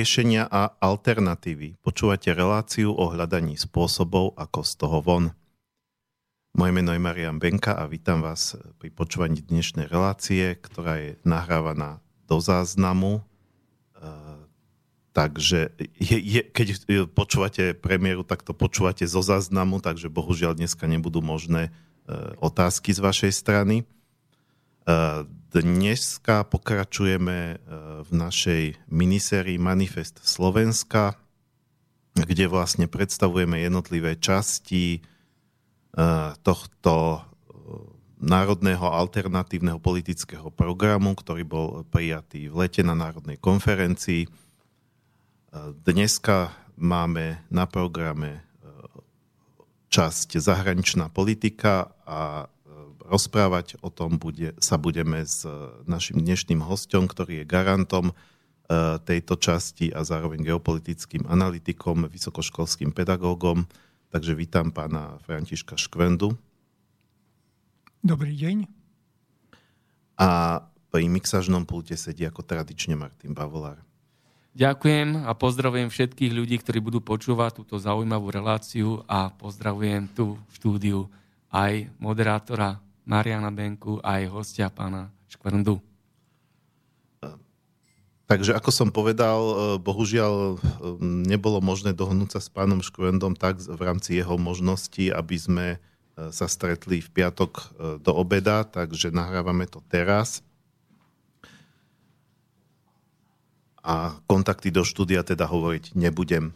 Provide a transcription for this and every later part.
riešenia a alternatívy. Počúvate reláciu o hľadaní spôsobov, ako z toho von. Moje meno je Marian Benka a vítam vás pri počúvaní dnešnej relácie, ktorá je nahrávaná do záznamu. E, takže je, je, keď počúvate premiéru, tak to počúvate zo záznamu, takže bohužiaľ dneska nebudú možné e, otázky z vašej strany. Dneska pokračujeme e, v našej minisérii Manifest Slovenska, kde vlastne predstavujeme jednotlivé časti e, tohto e, národného alternatívneho politického programu, ktorý bol prijatý v lete na Národnej konferencii. Dneska máme na programe časť zahraničná politika a rozprávať o tom bude, sa budeme s e, našim dnešným hostom, ktorý je garantom e, tejto časti a zároveň geopolitickým analytikom, vysokoškolským pedagógom. Takže vítam pána Františka Škvendu. Dobrý deň. A pri mixažnom pulte sedí ako tradične Martin Bavolár. Ďakujem a pozdravujem všetkých ľudí, ktorí budú počúvať túto zaujímavú reláciu a pozdravujem tu v štúdiu aj moderátora Mariana Benku a aj hostia pána Škvrndu. Takže ako som povedal, e, bohužiaľ e, nebolo možné dohnúť sa s pánom Škvendom tak v rámci jeho možností, aby sme e, sa stretli v piatok do obeda, takže nahrávame to teraz. A kontakty do štúdia teda hovoriť nebudem.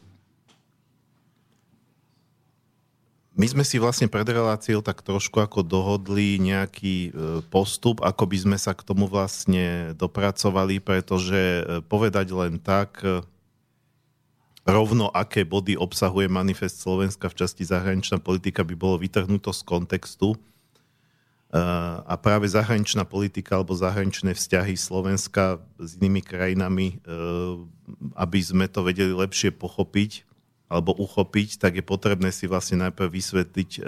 My sme si vlastne pred reláciou tak trošku ako dohodli nejaký e, postup, ako by sme sa k tomu vlastne dopracovali, pretože e, povedať len tak e, rovno, aké body obsahuje manifest Slovenska v časti zahraničná politika by bolo vytrhnuto z kontextu. A práve zahraničná politika alebo zahraničné vzťahy Slovenska s inými krajinami, aby sme to vedeli lepšie pochopiť, alebo uchopiť, tak je potrebné si vlastne najprv vysvetliť e,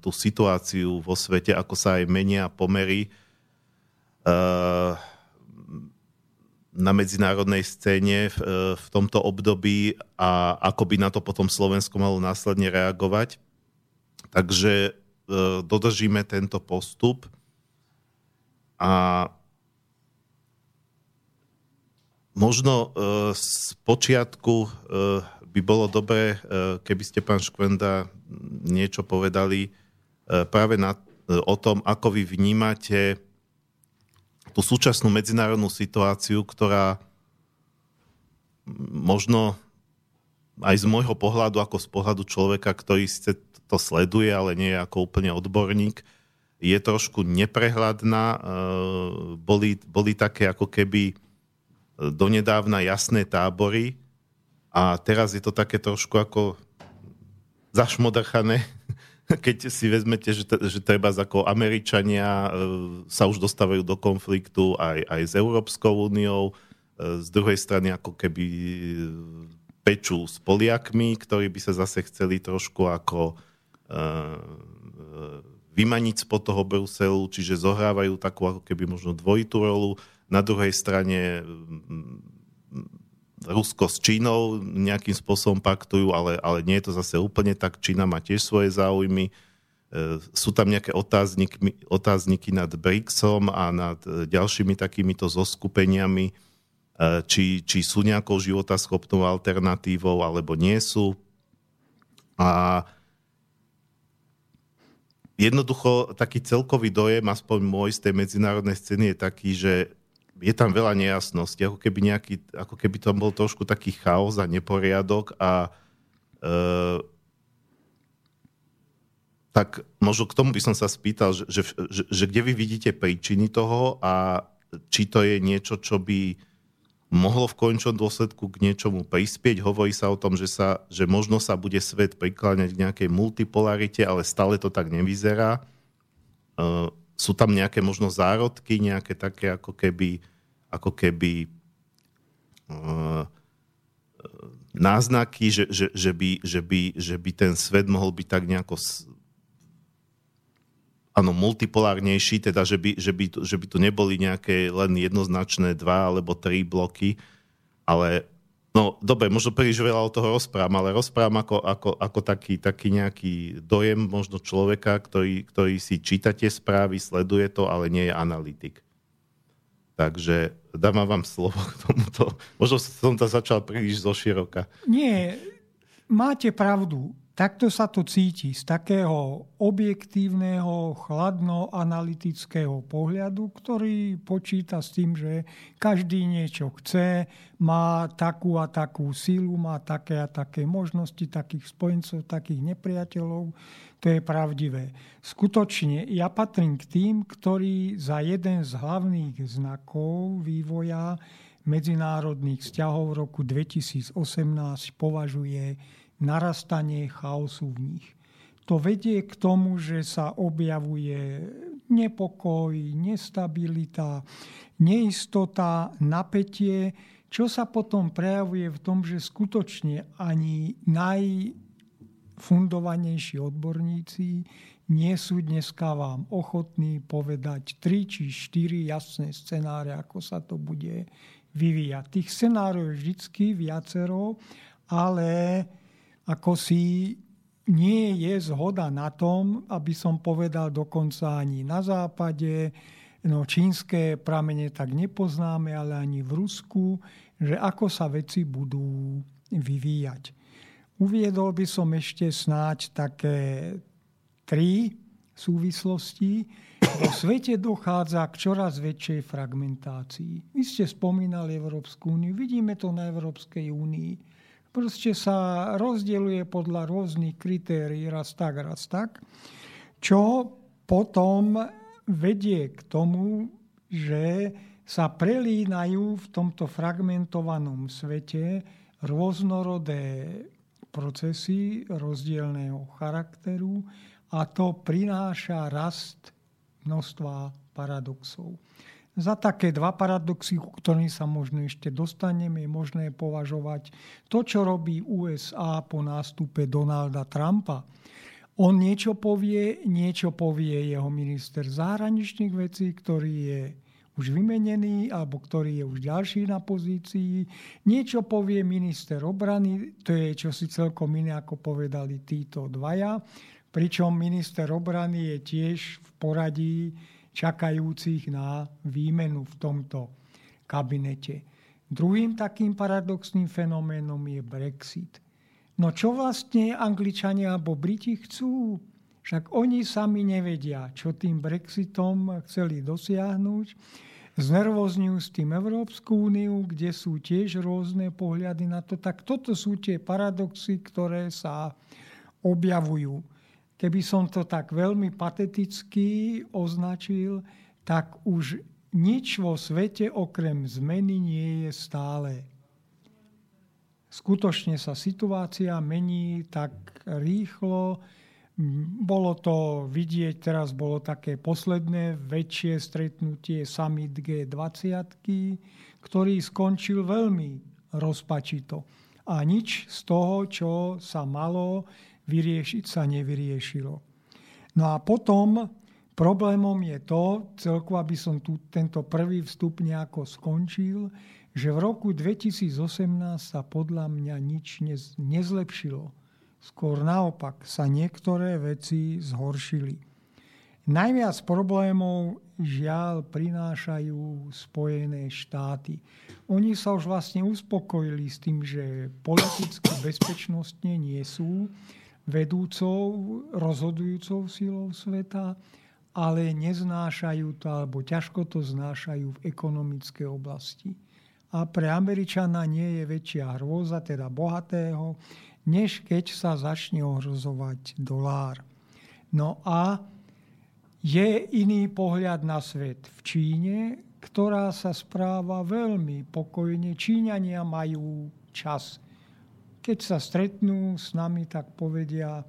tú situáciu vo svete, ako sa aj menia pomery e, na medzinárodnej scéne v, e, v tomto období a ako by na to potom Slovensko malo následne reagovať. Takže e, dodržíme tento postup a možno e, z počiatku e, by bolo dobré, e, keby ste, pán Škvenda, niečo povedali e, práve na, e, o tom, ako vy vnímate tú súčasnú medzinárodnú situáciu, ktorá možno aj z môjho pohľadu, ako z pohľadu človeka, ktorý ste to sleduje, ale nie je ako úplne odborník, je trošku neprehľadná. Boli, boli také ako keby donedávna jasné tábory, a teraz je to také trošku ako zašmodrchané, keď si vezmete, že, že treba ako Američania e, sa už dostávajú do konfliktu aj, aj s Európskou úniou, e, z druhej strany ako keby e, pečú s Poliakmi, ktorí by sa zase chceli trošku ako vymaniť spod toho Bruselu, čiže zohrávajú takú ako keby možno dvojitú rolu. Na druhej strane Rusko s Čínou nejakým spôsobom paktujú, ale, ale nie je to zase úplne tak. Čína má tiež svoje záujmy. E, sú tam nejaké otázniky, otázniky nad BRICSom a nad e, ďalšími takýmito zoskupeniami, e, či, či sú nejakou životaschopnou alternatívou, alebo nie sú. A jednoducho taký celkový dojem, aspoň môj z tej medzinárodnej scény je taký, že je tam veľa nejasností, ako keby, nejaký, ako keby tam bol trošku taký chaos a neporiadok a e, tak možno k tomu by som sa spýtal, že, že, že, že kde vy vidíte príčiny toho a či to je niečo, čo by mohlo v končnom dôsledku k niečomu prispieť. Hovorí sa o tom, že, sa, že možno sa bude svet prikláňať k nejakej multipolarite, ale stále to tak nevyzerá. E, sú tam nejaké možno zárodky, nejaké také ako keby, ako keby uh, náznaky, že, že, že, by, že, by, že by ten svet mohol byť tak nejako áno, multipolárnejší, teda že by, že, by, že by tu neboli nejaké len jednoznačné dva alebo tri bloky, ale No, dobre, možno príliš veľa o toho rozprávam, ale rozprávam ako, ako, ako taký, taký nejaký dojem možno človeka, ktorý, ktorý si číta tie správy, sleduje to, ale nie je analytik. Takže dávam vám slovo k tomuto. Možno som to začal príliš zoširoka. Nie, máte pravdu. Takto sa to cíti z takého objektívneho, chladno-analytického pohľadu, ktorý počíta s tým, že každý niečo chce, má takú a takú sílu, má také a také možnosti, takých spojencov, takých nepriateľov. To je pravdivé. Skutočne ja patrím k tým, ktorí za jeden z hlavných znakov vývoja medzinárodných vzťahov roku 2018 považuje narastanie chaosu v nich. To vedie k tomu, že sa objavuje nepokoj, nestabilita, neistota, napätie, čo sa potom prejavuje v tom, že skutočne ani najfundovanejší odborníci nie sú dneska vám ochotní povedať 3 či 4 jasné scenáre, ako sa to bude vyvíjať. Tých scenárov je vždy viacero, ale ako si nie je zhoda na tom, aby som povedal dokonca ani na západe, no čínske pramene tak nepoznáme, ale ani v Rusku, že ako sa veci budú vyvíjať. Uviedol by som ešte snáď také tri súvislosti. Vo svete dochádza k čoraz väčšej fragmentácii. Vy ste spomínali Európsku úniu, vidíme to na Európskej únii proste sa rozdieluje podľa rôznych kritérií, raz tak, raz tak, čo potom vedie k tomu, že sa prelínajú v tomto fragmentovanom svete rôznorodé procesy rozdielného charakteru a to prináša rast množstva paradoxov. Za také dva paradoxy, ku ktorým sa možno ešte dostaneme, je možné považovať to, čo robí USA po nástupe Donalda Trumpa. On niečo povie, niečo povie jeho minister zahraničných vecí, ktorý je už vymenený alebo ktorý je už ďalší na pozícii. Niečo povie minister obrany, to je čosi celkom iné, ako povedali títo dvaja. Pričom minister obrany je tiež v poradí čakajúcich na výmenu v tomto kabinete. Druhým takým paradoxným fenoménom je Brexit. No čo vlastne Angličania alebo Briti chcú? Však oni sami nevedia, čo tým Brexitom chceli dosiahnuť. Znervozňujú s tým Európsku úniu, kde sú tiež rôzne pohľady na to. Tak toto sú tie paradoxy, ktoré sa objavujú. Keby som to tak veľmi pateticky označil, tak už nič vo svete okrem zmeny nie je stále. Skutočne sa situácia mení tak rýchlo. Bolo to vidieť, teraz bolo také posledné väčšie stretnutie Summit G20, ktorý skončil veľmi rozpačito. A nič z toho, čo sa malo vyriešiť sa nevyriešilo. No a potom problémom je to, celku aby som tu tento prvý vstup nejako skončil, že v roku 2018 sa podľa mňa nič nezlepšilo. Skôr naopak sa niektoré veci zhoršili. Najviac problémov žiaľ prinášajú Spojené štáty. Oni sa už vlastne uspokojili s tým, že politicky bezpečnostne nie sú vedúcou, rozhodujúcou silou sveta, ale neznášajú to, alebo ťažko to znášajú v ekonomickej oblasti. A pre Američana nie je väčšia hrôza, teda bohatého, než keď sa začne ohrozovať dolár. No a je iný pohľad na svet v Číne, ktorá sa správa veľmi pokojne. Číňania majú čas keď sa stretnú s nami, tak povedia,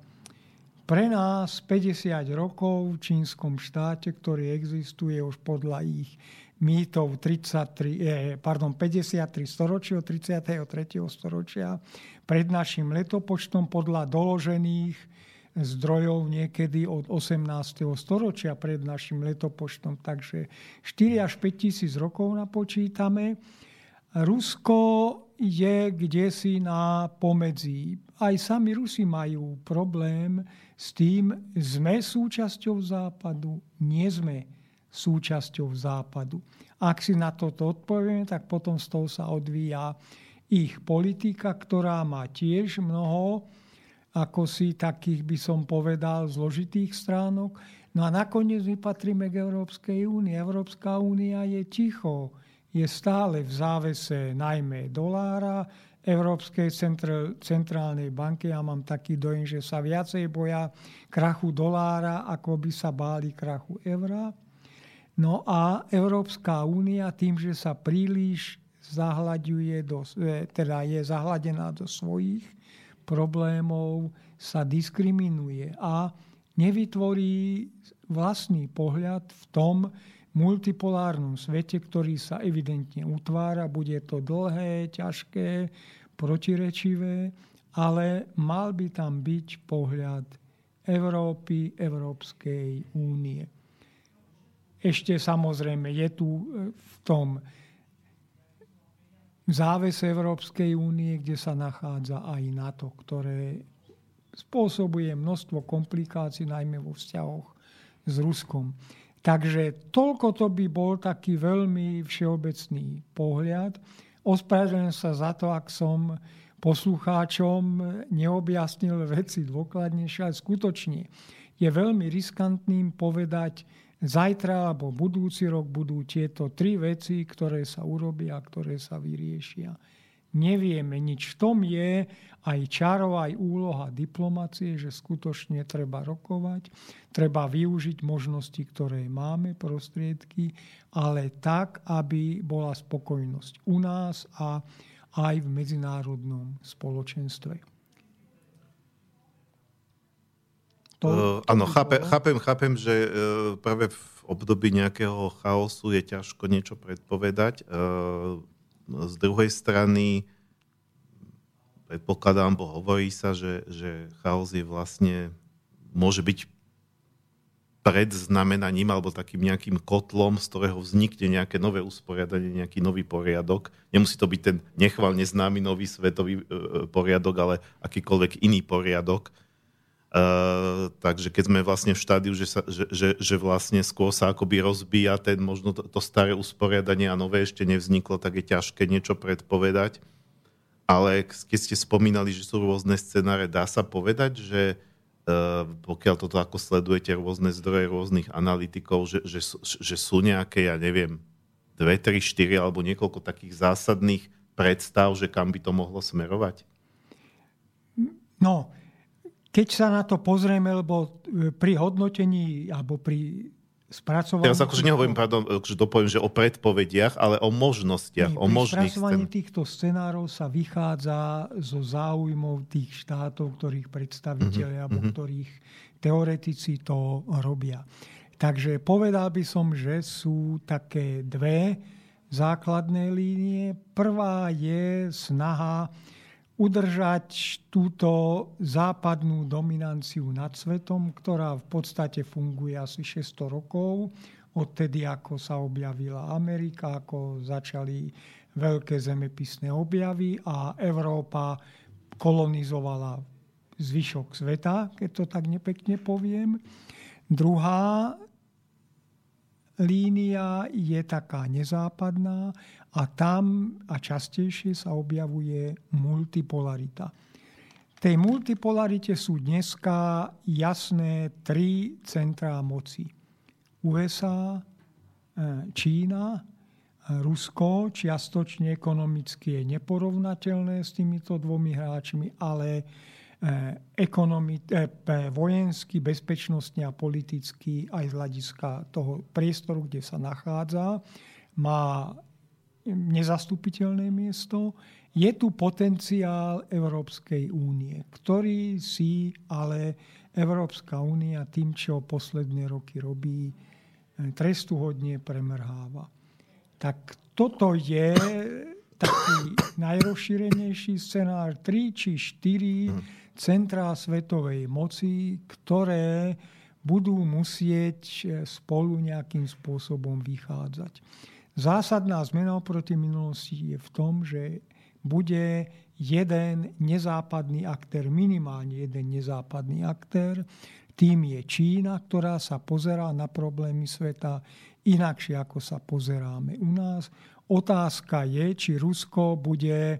pre nás 50 rokov v čínskom štáte, ktorý existuje už podľa ich mýtov 33, eh, pardon, 53 storočí od 33. storočia pred našim letopočtom podľa doložených zdrojov niekedy od 18. storočia pred našim letopočtom. Takže 4 až 5 tisíc rokov napočítame. Rusko je kde si na pomedzi. Aj sami Rusi majú problém s tým, sme súčasťou západu, nie sme súčasťou západu. Ak si na toto odpovieme, tak potom z toho sa odvíja ich politika, ktorá má tiež mnoho ako si takých by som povedal zložitých stránok. No a nakoniec my patríme k Európskej únii. Európska únia je ticho je stále v závese najmä dolára, Európskej centr- centrálnej banky. Ja mám taký dojem, že sa viacej boja krachu dolára, ako by sa báli krachu eura. No a Európska únia tým, že sa príliš zahľaduje do, e, teda je zahladená do svojich problémov, sa diskriminuje a nevytvorí vlastný pohľad v tom, multipolárnom svete, ktorý sa evidentne utvára. Bude to dlhé, ťažké, protirečivé, ale mal by tam byť pohľad Európy, Európskej únie. Ešte samozrejme je tu e, v tom závese Európskej únie, kde sa nachádza aj NATO, ktoré spôsobuje množstvo komplikácií, najmä vo vzťahoch s Ruskom. Takže toľko to by bol taký veľmi všeobecný pohľad. Ospravedlňujem sa za to, ak som poslucháčom neobjasnil veci dôkladnejšie, ale skutočne je veľmi riskantným povedať, zajtra alebo budúci rok budú tieto tri veci, ktoré sa urobia ktoré sa vyriešia nevieme nič. V tom je aj čaro, aj úloha diplomacie, že skutočne treba rokovať, treba využiť možnosti, ktoré máme, prostriedky, ale tak, aby bola spokojnosť u nás a aj v medzinárodnom spoločenstve. To, uh, áno, chápe, chápem, chápem, že uh, práve v období nejakého chaosu je ťažko niečo predpovedať. Uh, z druhej strany predpokladám, bo hovorí sa, že, že chaos je vlastne, môže byť predznamenaním alebo takým nejakým kotlom, z ktorého vznikne nejaké nové usporiadanie, nejaký nový poriadok. Nemusí to byť ten nechvalne známy nový svetový e, e poriadok, ale akýkoľvek iný poriadok. Uh, takže keď sme vlastne v štádiu, že, sa, že, že, že vlastne skôr sa akoby rozbíja ten možno to, to staré usporiadanie a nové ešte nevzniklo, tak je ťažké niečo predpovedať. Ale keď ste spomínali, že sú rôzne scenáre, dá sa povedať, že uh, pokiaľ toto ako sledujete rôzne zdroje rôznych analytikov, že, že, že sú nejaké, ja neviem, dve, tri, štyri alebo niekoľko takých zásadných predstav, že kam by to mohlo smerovať? No, keď sa na to pozrieme, lebo e, pri hodnotení alebo pri spracovaní... Teraz akože nehovorím, pardon, že dopoviem, že o predpovediach, ale o možnostiach, nie, o možných spracovaní scén. týchto scenárov sa vychádza zo záujmov tých štátov, ktorých predstaviteľe mm-hmm. alebo mhm. ktorých teoretici to robia. Takže povedal by som, že sú také dve základné línie. Prvá je snaha udržať túto západnú dominanciu nad svetom, ktorá v podstate funguje asi 600 rokov, odtedy ako sa objavila Amerika, ako začali veľké zemepisné objavy a Európa kolonizovala zvyšok sveta, keď to tak nepekne poviem. Druhá línia je taká nezápadná a tam a častejšie sa objavuje multipolarita. Tej multipolarite sú dneska jasné tri centrá moci. USA, e, Čína, Rusko, čiastočne ekonomicky je neporovnateľné s týmito dvomi hráčmi, ale e, ekonomi- e, vojensky, bezpečnostne a politicky aj z hľadiska toho priestoru, kde sa nachádza, má nezastupiteľné miesto. Je tu potenciál Európskej únie, ktorý si ale Európska únia tým, čo posledné roky robí, eh, trestuhodne premrháva. Tak toto je taký najrozšírenejší scenár. Tri či štyri centrá svetovej moci, ktoré budú musieť eh, spolu nejakým spôsobom vychádzať. Zásadná zmena oproti minulosti je v tom, že bude jeden nezápadný aktér, minimálne jeden nezápadný aktér. Tým je Čína, ktorá sa pozerá na problémy sveta inakšie, ako sa pozeráme u nás. Otázka je, či Rusko bude e,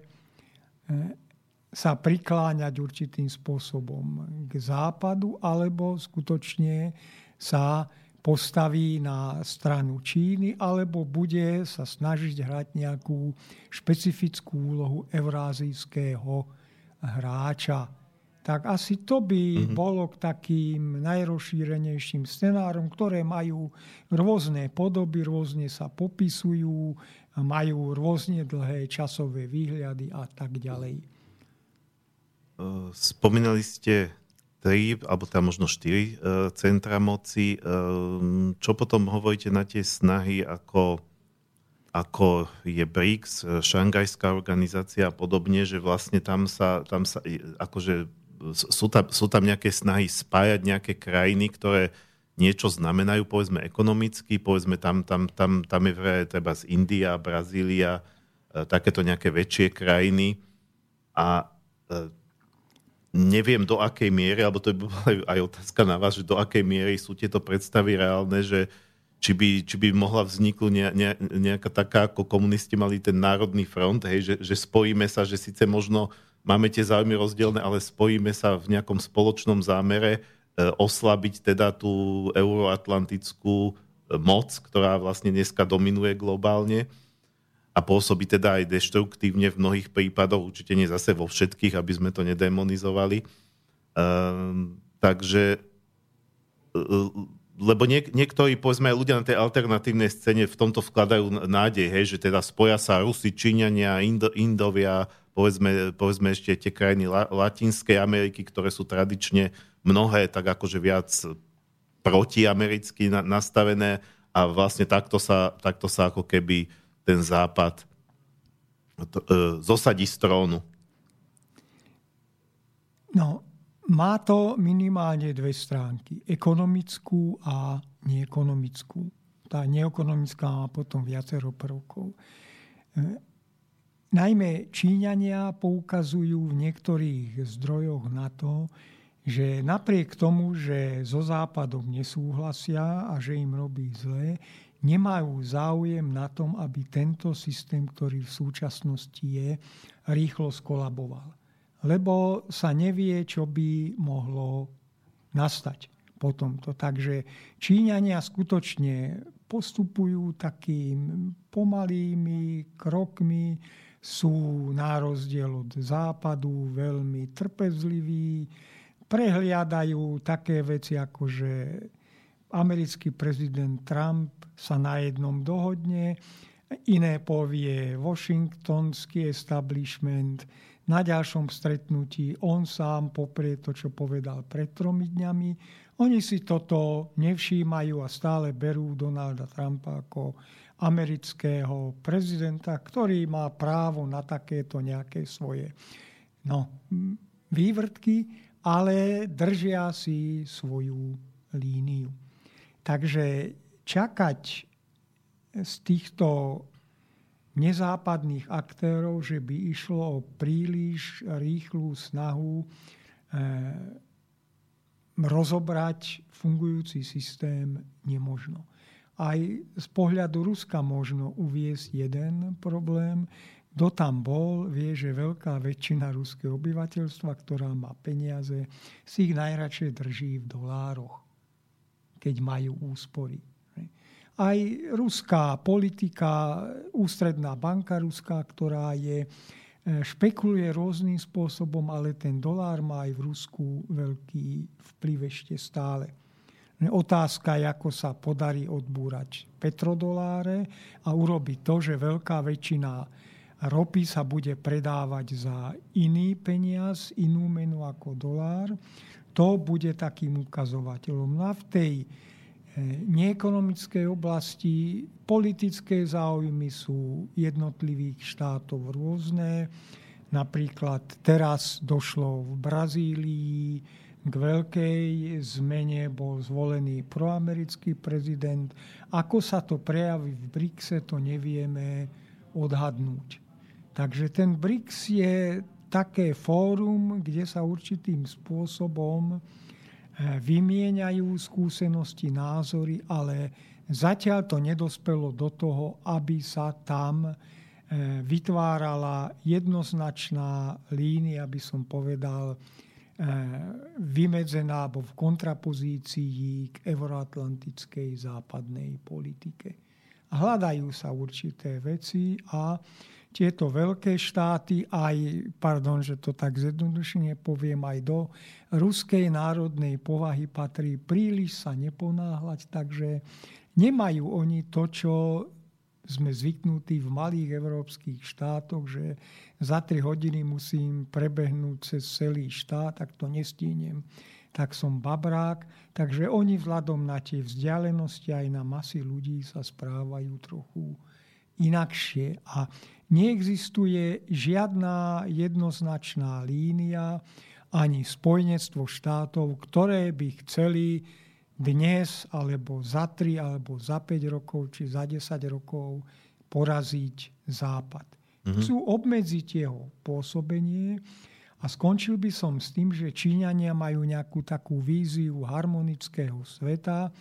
sa prikláňať určitým spôsobom k západu, alebo skutočne sa postaví na stranu Číny, alebo bude sa snažiť hrať nejakú špecifickú úlohu eurázijského hráča. Tak asi to by mm-hmm. bolo k takým najrozšírenejším scenárom, ktoré majú rôzne podoby, rôzne sa popisujú, majú rôzne dlhé časové výhľady a tak ďalej. Spomínali ste tri, alebo tam možno štyri e, centra moci. E, čo potom hovoríte na tie snahy, ako, ako je BRICS, šangajská organizácia a podobne, že vlastne tam sa, tam sa akože sú tam, sú tam nejaké snahy spájať nejaké krajiny, ktoré niečo znamenajú, povedzme ekonomicky, povedzme tam, tam, tam, tam je vraj treba z India, Brazília, takéto nejaké väčšie krajiny a neviem do akej miery, alebo to je aj otázka na vás, že do akej miery sú tieto predstavy reálne, že či by, či by mohla vzniknúť ne, ne, nejaká taká, ako komunisti mali ten národný front, hej, že, že spojíme sa, že síce možno máme tie záujmy rozdielne, ale spojíme sa v nejakom spoločnom zámere e, oslabiť teda tú euroatlantickú e, moc, ktorá vlastne dneska dominuje globálne a pôsobí teda aj deštruktívne v mnohých prípadoch, určite nie zase vo všetkých, aby sme to nedemonizovali. Um, takže e, lebo niek- niektorí, povedzme aj ľudia na tej alternatívnej scéne v tomto vkladajú nádej, hej, že teda spoja sa Rusi, Číňania, Indo- Indovia, povedzme, povedzme ešte tie krajiny La- Latinskej Ameriky, ktoré sú tradične mnohé tak akože viac protiamericky na- nastavené a vlastne takto sa, takto sa ako keby ten západ to, e, zosadí z trónu? No, má to minimálne dve stránky. Ekonomickú a neekonomickú. Tá neekonomická má potom viacero prvkov. E, najmä Číňania poukazujú v niektorých zdrojoch na to, že napriek tomu, že so Západom nesúhlasia a že im robí zle, nemajú záujem na tom, aby tento systém, ktorý v súčasnosti je, rýchlo skolaboval. Lebo sa nevie, čo by mohlo nastať po tomto. Takže Číňania skutočne postupujú takým pomalými krokmi, sú na rozdiel od západu veľmi trpezliví, prehliadajú také veci ako, že americký prezident Trump sa na jednom dohodne, iné povie washingtonský establishment, na ďalšom stretnutí on sám poprie to, čo povedal pred tromi dňami. Oni si toto nevšímajú a stále berú Donalda Trumpa ako amerického prezidenta, ktorý má právo na takéto nejaké svoje no, vývrtky, ale držia si svoju líniu. Takže čakať z týchto nezápadných aktérov, že by išlo o príliš rýchlu snahu eh, rozobrať fungujúci systém nemožno. Aj z pohľadu Ruska možno uviesť jeden problém. Kto tam bol, vie, že veľká väčšina ruského obyvateľstva, ktorá má peniaze, si ich najradšej drží v dolároch, keď majú úspory. Aj ruská politika, ústredná banka ruská, ktorá je, e, špekuluje rôznym spôsobom, ale ten dolár má aj v Rusku veľký vplyv ešte stále. Otázka je, ako sa podarí odbúrať petrodoláre a urobiť to, že veľká väčšina ropy sa bude predávať za iný peniaz, inú menu ako dolár. To bude takým ukazovateľom. No a v tej neekonomickej oblasti politické záujmy sú jednotlivých štátov rôzne. Napríklad teraz došlo v Brazílii k veľkej zmene, bol zvolený proamerický prezident. Ako sa to prejaví v BRICSe, to nevieme odhadnúť. Takže ten BRICS je také fórum, kde sa určitým spôsobom eh, vymieňajú skúsenosti, názory, ale zatiaľ to nedospelo do toho, aby sa tam eh, vytvárala jednoznačná línia, aby som povedal, eh, vymedzená alebo v kontrapozícii k euroatlantickej západnej politike. Hľadajú sa určité veci a tieto veľké štáty, aj, pardon, že to tak zjednodušene poviem, aj do ruskej národnej povahy patrí príliš sa neponáhľať, takže nemajú oni to, čo sme zvyknutí v malých európskych štátoch, že za 3 hodiny musím prebehnúť cez celý štát, tak to nestínem, tak som babrák. Takže oni vzhľadom na tie vzdialenosti aj na masy ľudí sa správajú trochu inakšie. A neexistuje žiadna jednoznačná línia ani spojenectvo štátov, ktoré by chceli dnes alebo za 3 alebo za 5 rokov či za 10 rokov poraziť Západ. Mm-hmm. Chcú obmedziť jeho pôsobenie a skončil by som s tým, že Číňania majú nejakú takú víziu harmonického sveta,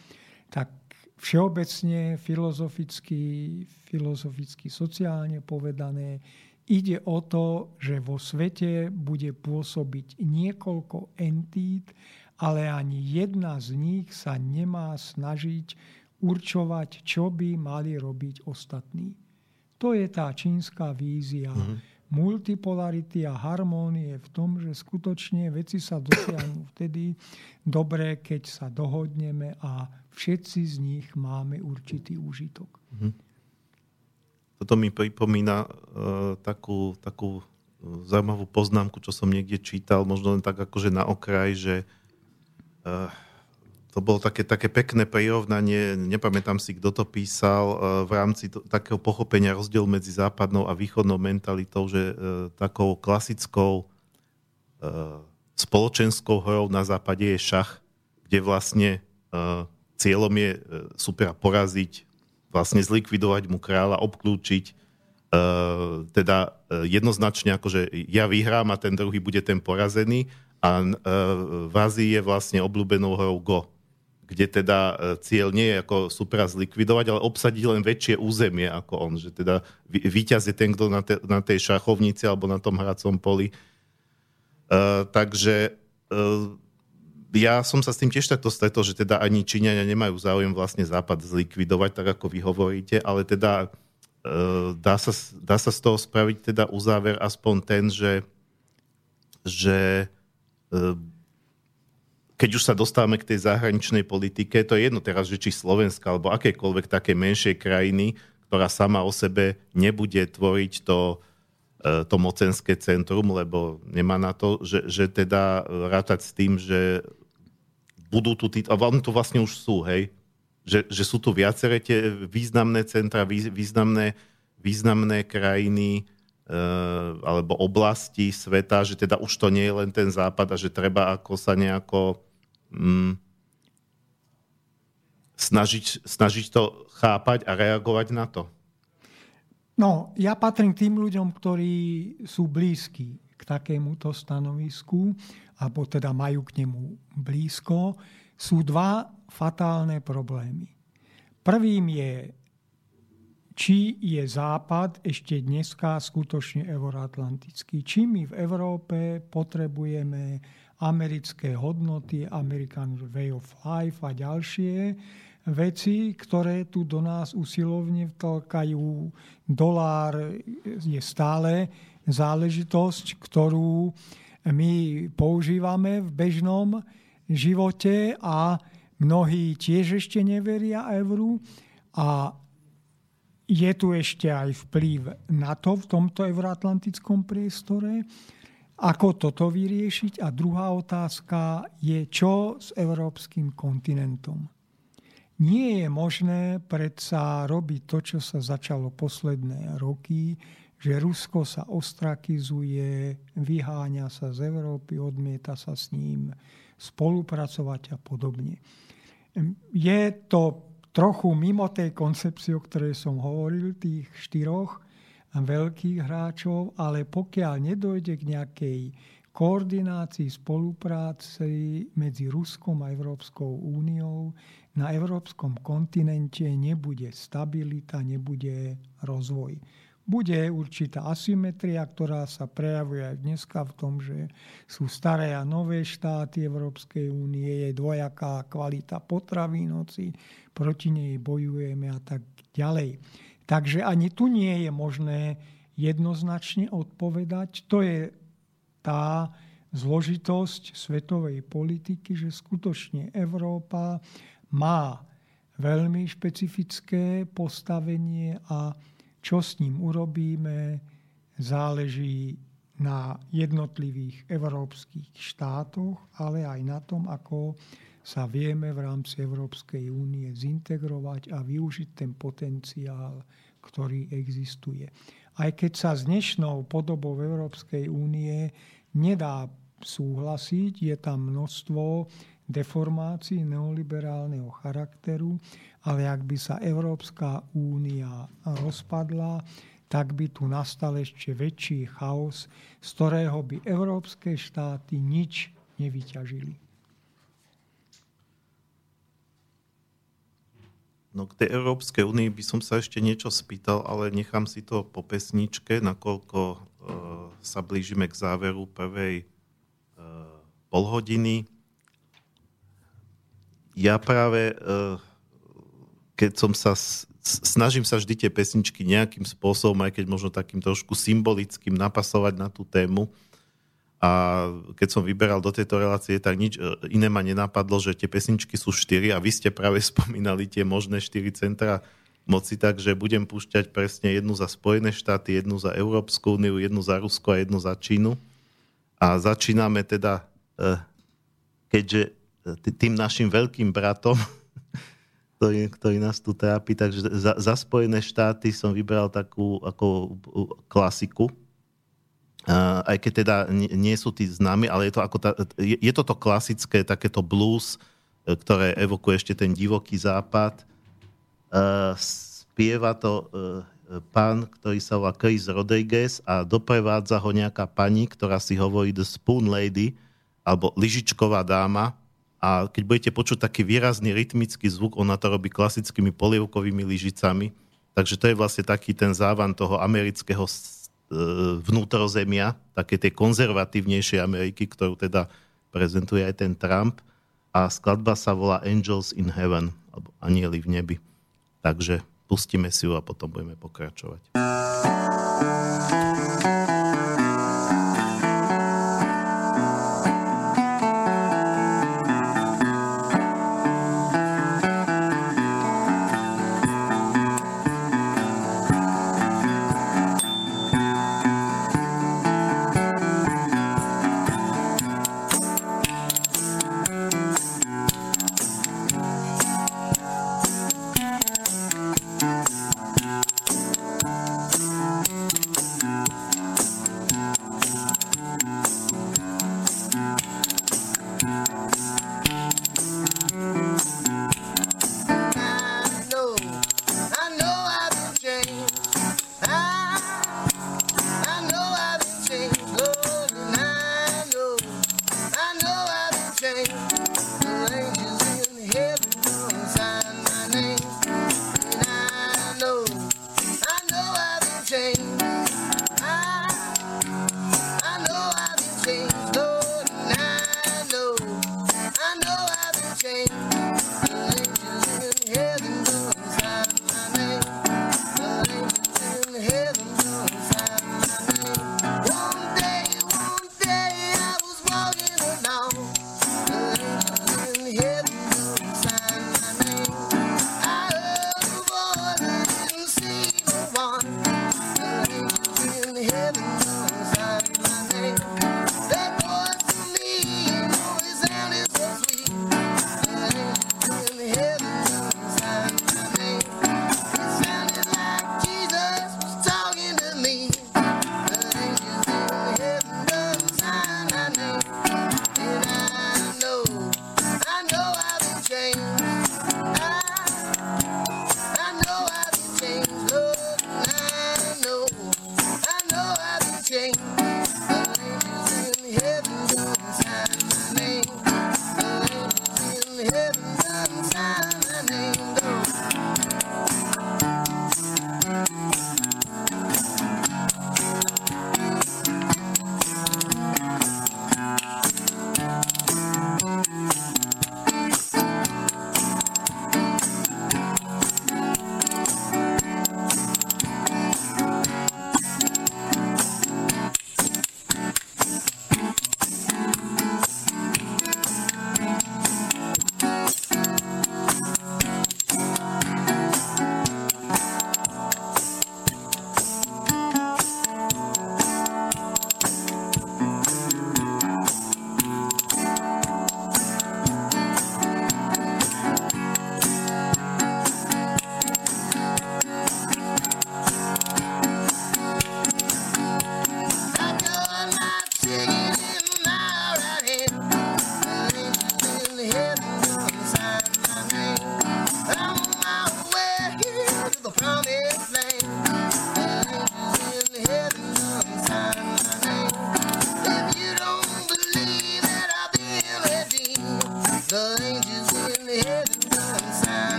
tak všeobecne, filozoficky, filozoficky, sociálne povedané, ide o to, že vo svete bude pôsobiť niekoľko entít, ale ani jedna z nich sa nemá snažiť určovať, čo by mali robiť ostatní. To je tá čínska vízia. Mm-hmm multipolarity a harmónie v tom, že skutočne veci sa dosiahnu vtedy dobre, keď sa dohodneme a všetci z nich máme určitý úžitok. Mm-hmm. Toto mi pripomína uh, takú, takú e, zaujímavú poznámku, čo som niekde čítal, možno len tak akože na okraj, že uh, to bolo také, také pekné prirovnanie, nepamätám si, kto to písal, e, v rámci to, takého pochopenia rozdielu medzi západnou a východnou mentalitou, že e, takou klasickou e, spoločenskou hrou na západe je šach, kde vlastne cieľom je super poraziť, vlastne zlikvidovať mu kráľa, obklúčiť, teda jednoznačne akože ja vyhrám a ten druhý bude ten porazený a v Ázii je vlastne obľúbenou hrou Go kde teda e, cieľ nie je ako supera zlikvidovať, ale obsadiť len väčšie územie ako on. Že teda víťaz je ten, kto na, te, na tej šachovnici alebo na tom hracom poli. Uh, takže uh, ja som sa s tým tiež takto stretol, že teda ani Číňania nemajú záujem vlastne Západ zlikvidovať, tak ako vy hovoríte, ale teda uh, dá, sa, dá sa z toho spraviť teda uzáver aspoň ten, že, že keď už sa dostávame k tej zahraničnej politike, to je jedno teraz, že či Slovenska alebo akékoľvek také menšej krajiny, ktorá sama o sebe nebude tvoriť to, e, to mocenské centrum, lebo nemá na to, že, že teda rátať s tým, že budú tu tí, a oni tu vlastne už sú, hej, že, že sú tu viaceré tie významné centra, významné, významné krajiny, e, alebo oblasti sveta, že teda už to nie je len ten západ a že treba ako sa nejako mm, snažiť, snažiť to chápať a reagovať na to? No, ja patrím k tým ľuďom, ktorí sú blízki k takémuto stanovisku, alebo teda majú k nemu blízko. Sú dva fatálne problémy. Prvým je, či je Západ ešte dneska skutočne euroatlantický. Či my v Európe potrebujeme americké hodnoty, American Way of Life a ďalšie veci, ktoré tu do nás usilovne vtlkajú. Dolár je stále záležitosť, ktorú my používame v bežnom živote a mnohí tiež ešte neveria euru a je tu ešte aj vplyv NATO v tomto euroatlantickom priestore ako toto vyriešiť? A druhá otázka je, čo s európskym kontinentom? Nie je možné predsa robiť to, čo sa začalo posledné roky, že Rusko sa ostrakizuje, vyháňa sa z Európy, odmieta sa s ním spolupracovať a podobne. Je to trochu mimo tej koncepcie, o ktorej som hovoril, tých štyroch veľkých hráčov, ale pokiaľ nedojde k nejakej koordinácii spolupráci medzi Ruskom a Európskou úniou, na európskom kontinente nebude stabilita, nebude rozvoj. Bude určitá asymetria, ktorá sa prejavuje aj dneska v tom, že sú staré a nové štáty Európskej únie, je dvojaká kvalita potravín, proti nej bojujeme a tak ďalej. Takže ani tu nie je možné jednoznačne odpovedať. To je tá zložitosť svetovej politiky, že skutočne Európa má veľmi špecifické postavenie a čo s ním urobíme, záleží na jednotlivých európskych štátoch, ale aj na tom, ako sa vieme v rámci Európskej únie zintegrovať a využiť ten potenciál, ktorý existuje. Aj keď sa s dnešnou podobou Európskej únie nedá súhlasiť, je tam množstvo deformácií neoliberálneho charakteru, ale ak by sa Európska únia rozpadla, tak by tu nastal ešte väčší chaos, z ktorého by európske štáty nič nevyťažili. No k tej Európskej únii by som sa ešte niečo spýtal, ale nechám si to po pesničke, nakoľko e, sa blížime k záveru prvej e, polhodiny. Ja práve, e, keď som sa, snažím sa vždy tie pesničky nejakým spôsobom, aj keď možno takým trošku symbolickým, napasovať na tú tému, a keď som vyberal do tejto relácie, tak nič e, iné ma nenapadlo, že tie pesničky sú štyri a vy ste práve spomínali tie možné štyri centra moci, takže budem púšťať presne jednu za Spojené štáty, jednu za Európsku úniu, jednu za Rusko a jednu za Čínu. A začíname teda, e, keďže e, tým našim veľkým bratom, ktorý, ktorý nás tu trápi, takže za, za Spojené štáty som vybral takú ako klasiku, aj keď teda nie sú tí známi, ale je to ako tá, je, to to klasické takéto blues, e, ktoré evokuje ešte ten divoký západ. Uh, spieva to uh, pán, ktorý sa volá Chris Rodriguez a doprevádza ho nejaká pani, ktorá si hovorí The Spoon Lady, alebo lyžičková dáma. A keď budete počuť taký výrazný rytmický zvuk, ona to robí klasickými polievkovými lyžicami. Takže to je vlastne taký ten závan toho amerického E, vnútrozemia, také tie konzervatívnejšie Ameriky, ktorú teda prezentuje aj ten Trump. A skladba sa volá Angels in Heaven, alebo Anieli v nebi. Takže pustíme si ju a potom budeme pokračovať.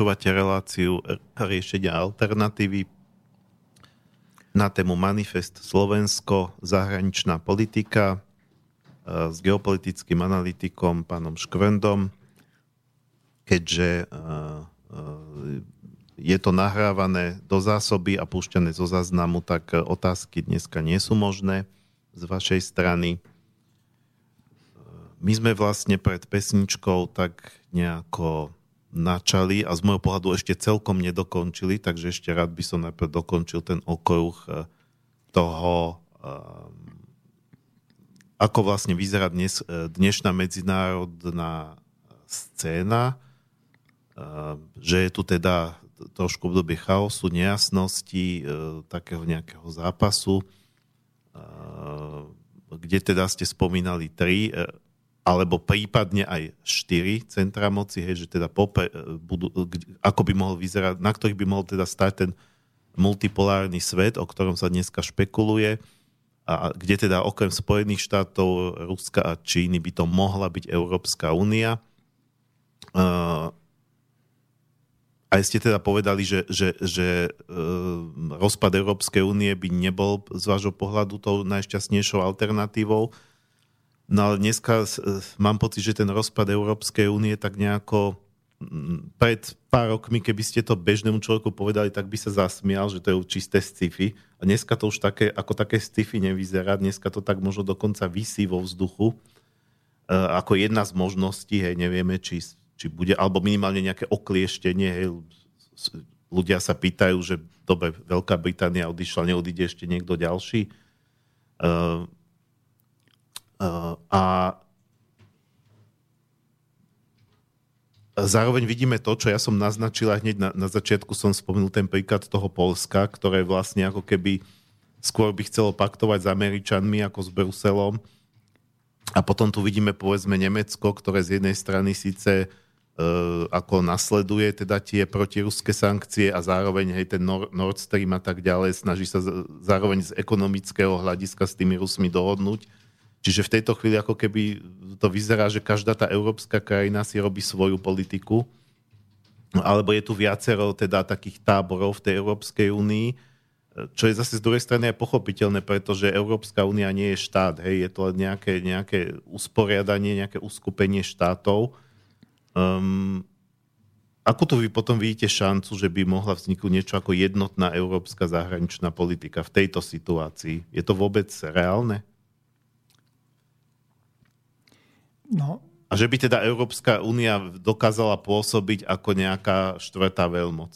Počúvate reláciu riešenia alternatívy na tému Manifest Slovensko, zahraničná politika e, s geopolitickým analytikom pánom Škvendom. Keďže e, e, je to nahrávané do zásoby a púšťané zo záznamu, tak otázky dneska nie sú možné z vašej strany. My sme vlastne pred pesničkou tak nejako načali a z môjho pohľadu ešte celkom nedokončili, takže ešte rád by som najprv dokončil ten okruh eh, toho, eh, ako vlastne vyzerá dnes, eh, dnešná medzinárodná scéna, že je tu teda trošku v dobe chaosu, nejasnosti, takého nejakého zápasu, kde teda ste spomínali tri alebo prípadne aj štyri centra moci, hej, že teda pope, budú, ako by mohol vyzerať, na ktorých by mohol teda stať ten multipolárny svet, o ktorom sa dneska špekuluje, a kde teda okrem Spojených štátov, Ruska a Číny by to mohla byť Európska únia. Aj ste teda povedali, že, že, že uh, rozpad Európskej únie by nebol z vášho pohľadu tou najšťastnejšou alternatívou. No ale dneska mám pocit, že ten rozpad Európskej únie tak nejako pred pár rokmi, keby ste to bežnému človeku povedali, tak by sa zasmial, že to je čisté sci-fi. A dneska to už také, ako také sci-fi nevyzerá. Dneska to tak možno dokonca vysí vo vzduchu. E, ako jedna z možností, hej, nevieme, či, či bude, alebo minimálne nejaké oklieštenie, hej, ľudia sa pýtajú, že dobre, Veľká Británia odišla, neodíde ešte niekto ďalší. Uh, a zároveň vidíme to, čo ja som naznačila hneď na, na začiatku, som spomenul ten príklad toho Polska, ktoré vlastne ako keby skôr by chcelo paktovať s Američanmi ako s Bruselom. A potom tu vidíme povedzme Nemecko, ktoré z jednej strany síce e, ako nasleduje teda tie protiruské sankcie a zároveň hej, ten Nord Stream a tak ďalej, snaží sa zároveň z ekonomického hľadiska s tými Rusmi dohodnúť Čiže v tejto chvíli ako keby to vyzerá, že každá tá európska krajina si robí svoju politiku, alebo je tu viacero teda takých táborov v tej Európskej únii, čo je zase z druhej strany aj pochopiteľné, pretože Európska únia nie je štát, hej, je to nejaké, nejaké usporiadanie, nejaké uskupenie štátov. Um, ako to vy potom vidíte šancu, že by mohla vzniknúť niečo ako jednotná európska zahraničná politika v tejto situácii? Je to vôbec reálne? No. A že by teda Európska únia dokázala pôsobiť ako nejaká štvrtá veľmoc.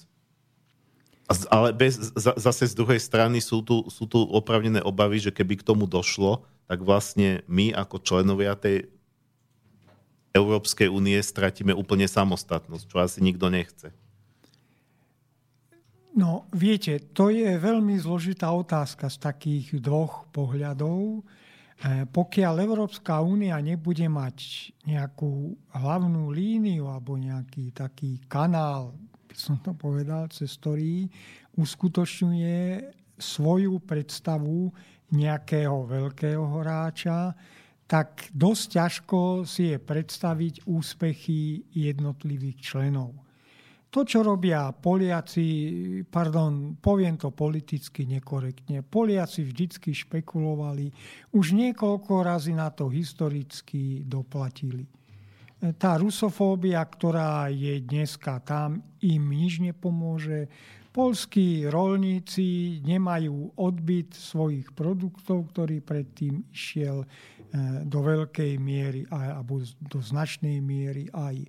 Ale bez, zase z druhej strany sú tu, sú tu opravnené obavy, že keby k tomu došlo, tak vlastne my ako členovia tej Európskej únie stratíme úplne samostatnosť, čo asi nikto nechce. No, viete, to je veľmi zložitá otázka z takých dvoch pohľadov. E, pokiaľ Európska únia nebude mať nejakú hlavnú líniu alebo nejaký taký kanál, by som to povedal, cez ktorý uskutočňuje svoju predstavu nejakého veľkého hráča, tak dosť ťažko si je predstaviť úspechy jednotlivých členov. To, čo robia Poliaci, pardon, poviem to politicky nekorektne, Poliaci vždycky špekulovali, už niekoľko razy na to historicky doplatili. Tá rusofóbia, ktorá je dneska tam, im nič nepomôže. Polskí rolníci nemajú odbyt svojich produktov, ktorý predtým išiel do veľkej miery alebo do značnej miery aj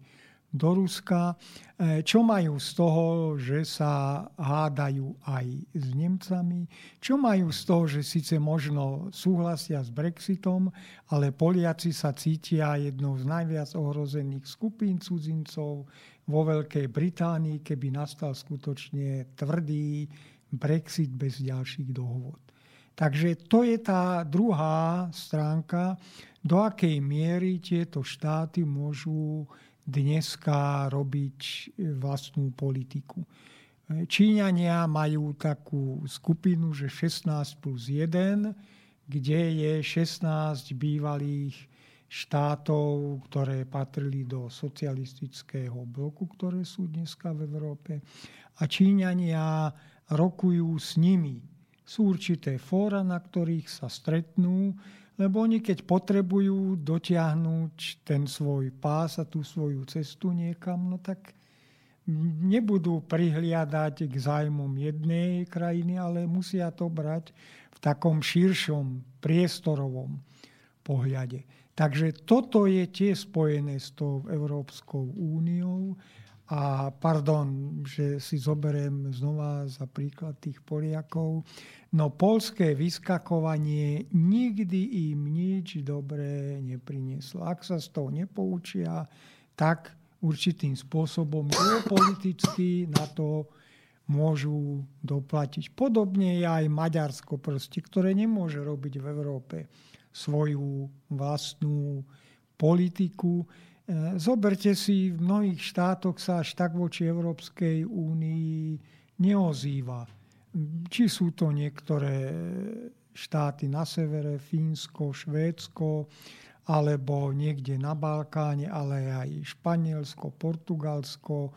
do Ruska. E, čo majú z toho, že sa hádajú aj s Nemcami? Čo majú z toho, že síce možno súhlasia s Brexitom, ale Poliaci sa cítia jednou z najviac ohrozených skupín cudzincov vo Veľkej Británii, keby nastal skutočne tvrdý Brexit bez ďalších dohôd. Takže to je tá druhá stránka, do akej miery tieto štáty môžu dneska robiť vlastnú politiku. Číňania majú takú skupinu, že 16 plus 1, kde je 16 bývalých štátov, ktoré patrili do socialistického bloku, ktoré sú dneska v Európe. A Číňania rokujú s nimi. Sú určité fóra, na ktorých sa stretnú lebo oni keď potrebujú dotiahnuť ten svoj pás a tú svoju cestu niekam, no tak nebudú prihliadať k zájmom jednej krajiny, ale musia to brať v takom širšom priestorovom pohľade. Takže toto je tie spojené s tou Európskou úniou a pardon, že si zoberiem znova za príklad tých Poliakov. No polské vyskakovanie nikdy im nič dobré neprinieslo. Ak sa z toho nepoučia, tak určitým spôsobom geopoliticky na to môžu doplatiť. Podobne je aj Maďarsko, proste, ktoré nemôže robiť v Európe svoju vlastnú politiku zoberte si, v mnohých štátoch sa až tak voči Európskej únii neozýva. Či sú to niektoré štáty na severe, Fínsko, Švédsko, alebo niekde na Balkáne, ale aj Španielsko, Portugalsko. E,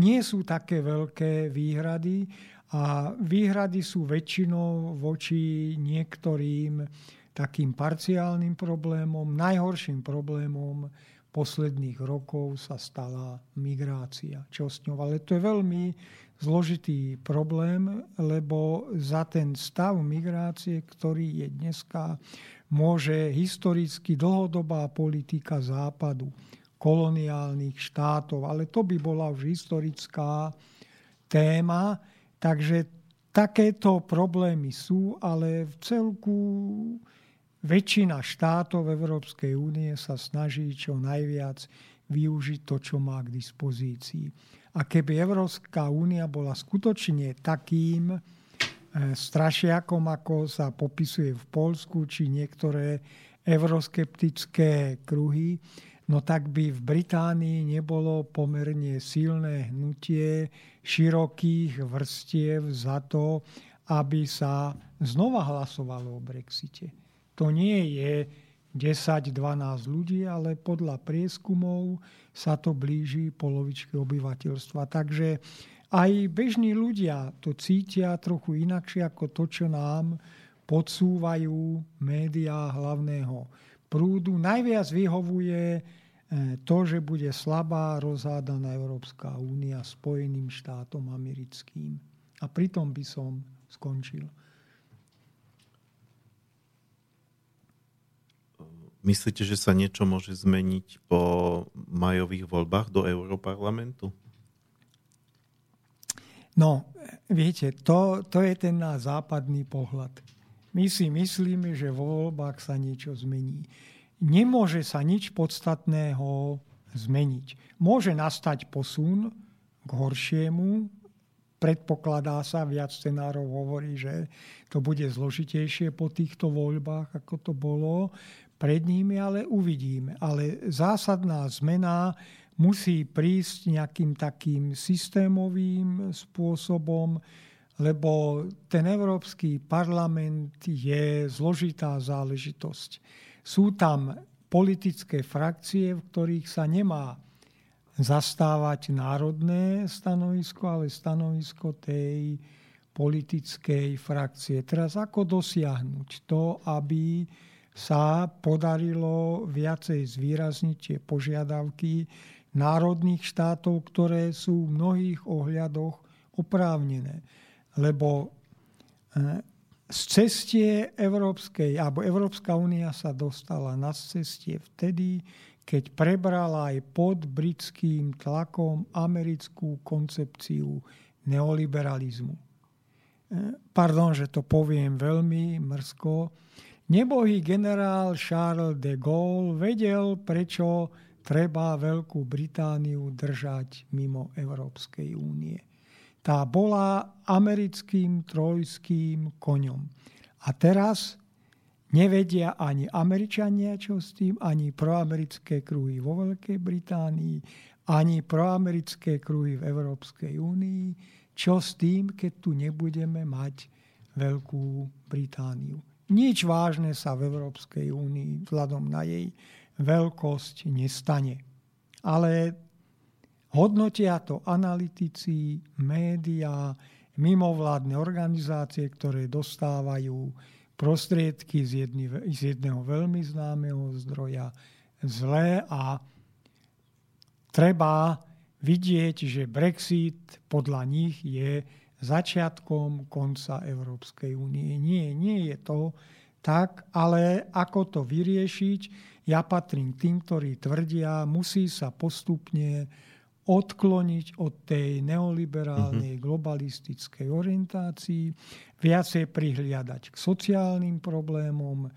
nie sú také veľké výhrady a výhrady sú väčšinou voči niektorým takým parciálnym problémom. Najhorším problémom posledných rokov sa stala migrácia. Čo s ňou? Ale to je veľmi zložitý problém, lebo za ten stav migrácie, ktorý je dneska, môže historicky dlhodobá politika západu, koloniálnych štátov, ale to by bola už historická téma. Takže takéto problémy sú, ale v celku väčšina štátov Európskej únie sa snaží čo najviac využiť to, čo má k dispozícii. A keby Európska únia bola skutočne takým e, strašiakom, ako sa popisuje v Polsku, či niektoré euroskeptické kruhy, no tak by v Británii nebolo pomerne silné hnutie širokých vrstiev za to, aby sa znova hlasovalo o Brexite to nie je 10-12 ľudí, ale podľa prieskumov sa to blíži polovičke obyvateľstva. Takže aj bežní ľudia to cítia trochu inakšie ako to, čo nám podsúvajú médiá hlavného prúdu. Najviac vyhovuje eh, to, že bude slabá rozhádaná Európska únia Spojeným štátom americkým. A pritom by som skončil. Myslíte, že sa niečo môže zmeniť po majových voľbách do Európarlamentu? No, viete, to, to je ten náš západný pohľad. My si myslíme, že vo voľbách sa niečo zmení. Nemôže sa nič podstatného zmeniť. Môže nastať posun k horšiemu, predpokladá sa, viac scenárov hovorí, že to bude zložitejšie po týchto voľbách, ako to bolo pred nimi, ale uvidíme. Ale zásadná zmena musí prísť nejakým takým systémovým spôsobom, lebo ten Európsky parlament je zložitá záležitosť. Sú tam politické frakcie, v ktorých sa nemá zastávať národné stanovisko, ale stanovisko tej politickej frakcie. Teraz ako dosiahnuť to, aby sa podarilo viacej zvýrazniť tie požiadavky národných štátov, ktoré sú v mnohých ohľadoch oprávnené. Lebo e, z cestie Európskej, alebo Európska únia sa dostala na cestie vtedy, keď prebrala aj pod britským tlakom americkú koncepciu neoliberalizmu. E, pardon, že to poviem veľmi mrzko. Nebohý generál Charles de Gaulle vedel, prečo treba Veľkú Britániu držať mimo Európskej únie tá bola americkým trojským koňom. A teraz nevedia ani Američania, čo s tým, ani proamerické kruhy vo Veľkej Británii, ani proamerické kruhy v Európskej únii, čo s tým, keď tu nebudeme mať Veľkú Britániu. Nič vážne sa v Európskej únii vzhľadom na jej veľkosť nestane. Ale Hodnotia to analytici, médiá, mimovládne organizácie, ktoré dostávajú prostriedky z, jedny, z jedného veľmi známeho zdroja zlé a treba vidieť, že Brexit podľa nich je začiatkom konca Európskej únie. Nie, nie je to tak, ale ako to vyriešiť, ja patrím k tým, ktorí tvrdia, musí sa postupne odkloniť od tej neoliberálnej mm-hmm. globalistickej orientácii, viacej prihliadať k sociálnym problémom,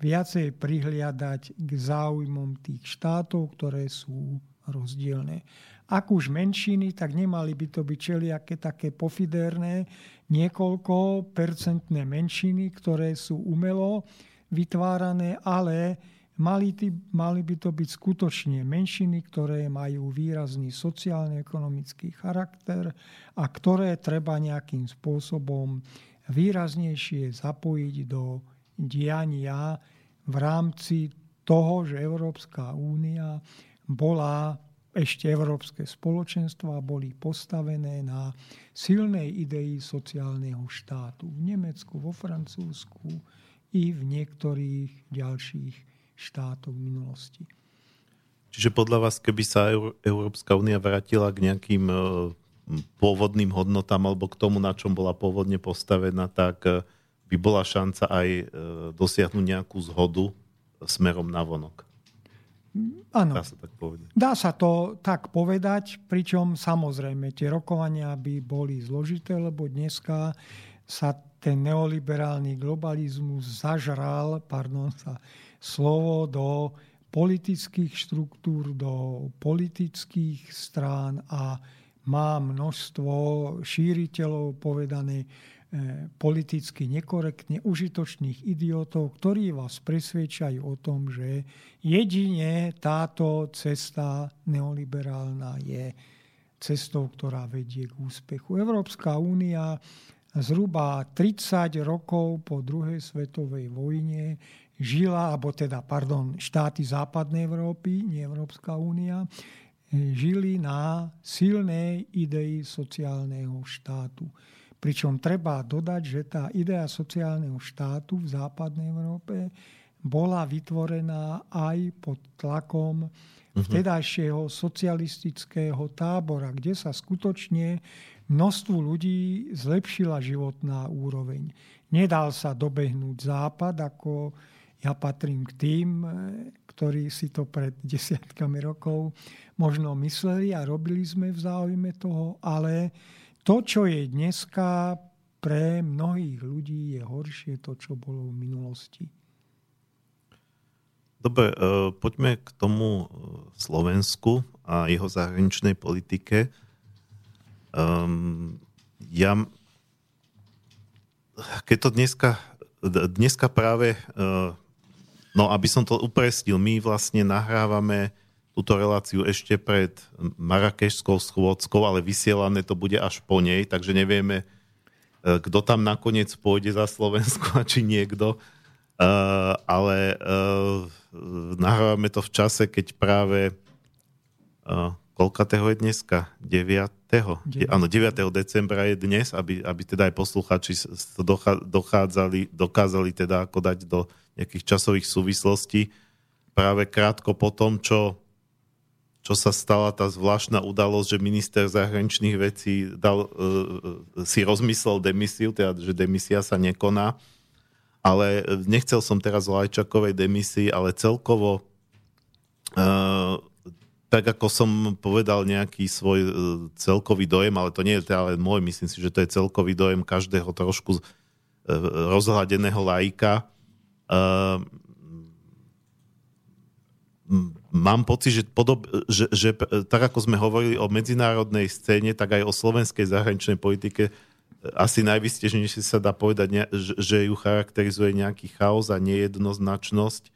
viacej prihliadať k záujmom tých štátov, ktoré sú rozdielne. Ak už menšiny, tak nemali by to byť čeliaké také pofiderné, niekoľko percentné menšiny, ktoré sú umelo vytvárané, ale Mali, mali by to byť skutočne menšiny, ktoré majú výrazný sociálne-ekonomický charakter a ktoré treba nejakým spôsobom výraznejšie zapojiť do diania v rámci toho, že Európska únia bola ešte Európske spoločenstva boli postavené na silnej idei sociálneho štátu v Nemecku, vo Francúzsku i v niektorých ďalších štátov v minulosti. Čiže podľa vás, keby sa Európska únia vrátila k nejakým e, pôvodným hodnotám alebo k tomu, na čom bola pôvodne postavená, tak e, by bola šanca aj e, dosiahnuť nejakú zhodu smerom na vonok. Áno. Dá sa tak povedať. Dá sa to tak povedať, pričom samozrejme tie rokovania by boli zložité, lebo dneska sa ten neoliberálny globalizmus zažral, pardon, sa slovo do politických štruktúr, do politických strán a má množstvo šíriteľov povedané e, politicky nekorektne, užitočných idiotov, ktorí vás presvedčajú o tom, že jedine táto cesta neoliberálna je cestou, ktorá vedie k úspechu. Európska únia zhruba 30 rokov po druhej svetovej vojne žila, alebo teda, pardon, štáty západnej Európy, nie Európska únia, žili na silnej idei sociálneho štátu. Pričom treba dodať, že tá idea sociálneho štátu v západnej Európe bola vytvorená aj pod tlakom mhm. vtedajšieho socialistického tábora, kde sa skutočne množstvu ľudí zlepšila životná úroveň. Nedal sa dobehnúť západ ako ja patrím k tým, e, ktorí si to pred desiatkami rokov možno mysleli a robili sme v záujme toho, ale to, čo je dneska pre mnohých ľudí, je horšie to, čo bolo v minulosti. Dobre, e, poďme k tomu e, Slovensku a jeho zahraničnej politike. Um, ja, keď to dneska, dneska práve uh, No aby som to upresnil, my vlastne nahrávame túto reláciu ešte pred Marrakešskou schôdzkou, ale vysielané to bude až po nej, takže nevieme, e, kto tam nakoniec pôjde za Slovensko a či niekto. Uh, ale uh, nahrávame to v čase, keď práve uh, koľkatého je dneska? 9. 9. Áno, 9. decembra je dnes, aby, aby teda aj posluchači dochádzali, dokázali teda ako dať do nejakých časových súvislostí. Práve krátko po tom, čo, čo sa stala tá zvláštna udalosť, že minister zahraničných vecí dal, uh, si rozmyslel demisiu, teda že demisia sa nekoná ale nechcel som teraz o Lajčakovej demisii, ale celkovo uh, tak ako som povedal nejaký svoj uh, celkový dojem, ale to nie je teda len môj, myslím si, že to je celkový dojem každého trošku uh, rozhľadeného lajka. Uh, mám pocit, že, podob, že, že tak ako sme hovorili o medzinárodnej scéne, tak aj o slovenskej zahraničnej politike asi najvystežnejšie sa dá povedať, že ju charakterizuje nejaký chaos a nejednoznačnosť.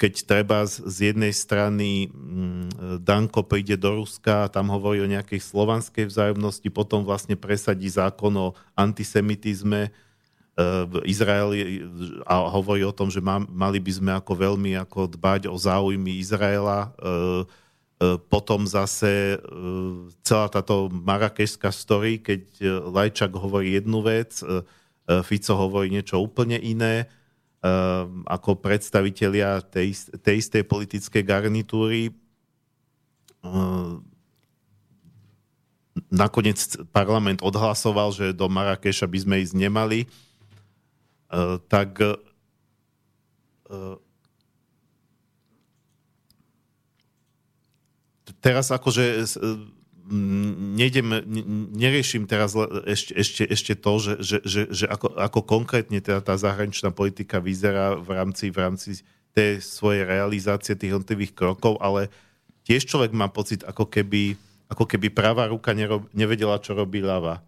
Keď treba z jednej strany mm, Danko príde do Ruska a tam hovorí o nejakej slovanskej vzájomnosti, potom vlastne presadí zákon o antisemitizme, v Izraeli a hovorí o tom, že mali by sme ako veľmi ako dbať o záujmy Izraela. E, e, potom zase e, celá táto marakešská story, keď Lajčak hovorí jednu vec, Fico hovorí niečo úplne iné, ako predstavitelia tej, tej istej politickej garnitúry. Nakoniec parlament odhlasoval, že do Marrakeša by sme ísť nemali tak eh, teraz akože eh, nejdem, neriešim teraz ešte, ešte, ešte to, že, že, že, že ako, ako konkrétne teda tá zahraničná politika vyzerá v rámci, v rámci tej svojej realizácie tých jednotlivých krokov, ale tiež človek má pocit, ako keby, ako keby pravá ruka nerob, nevedela, čo robí ľava.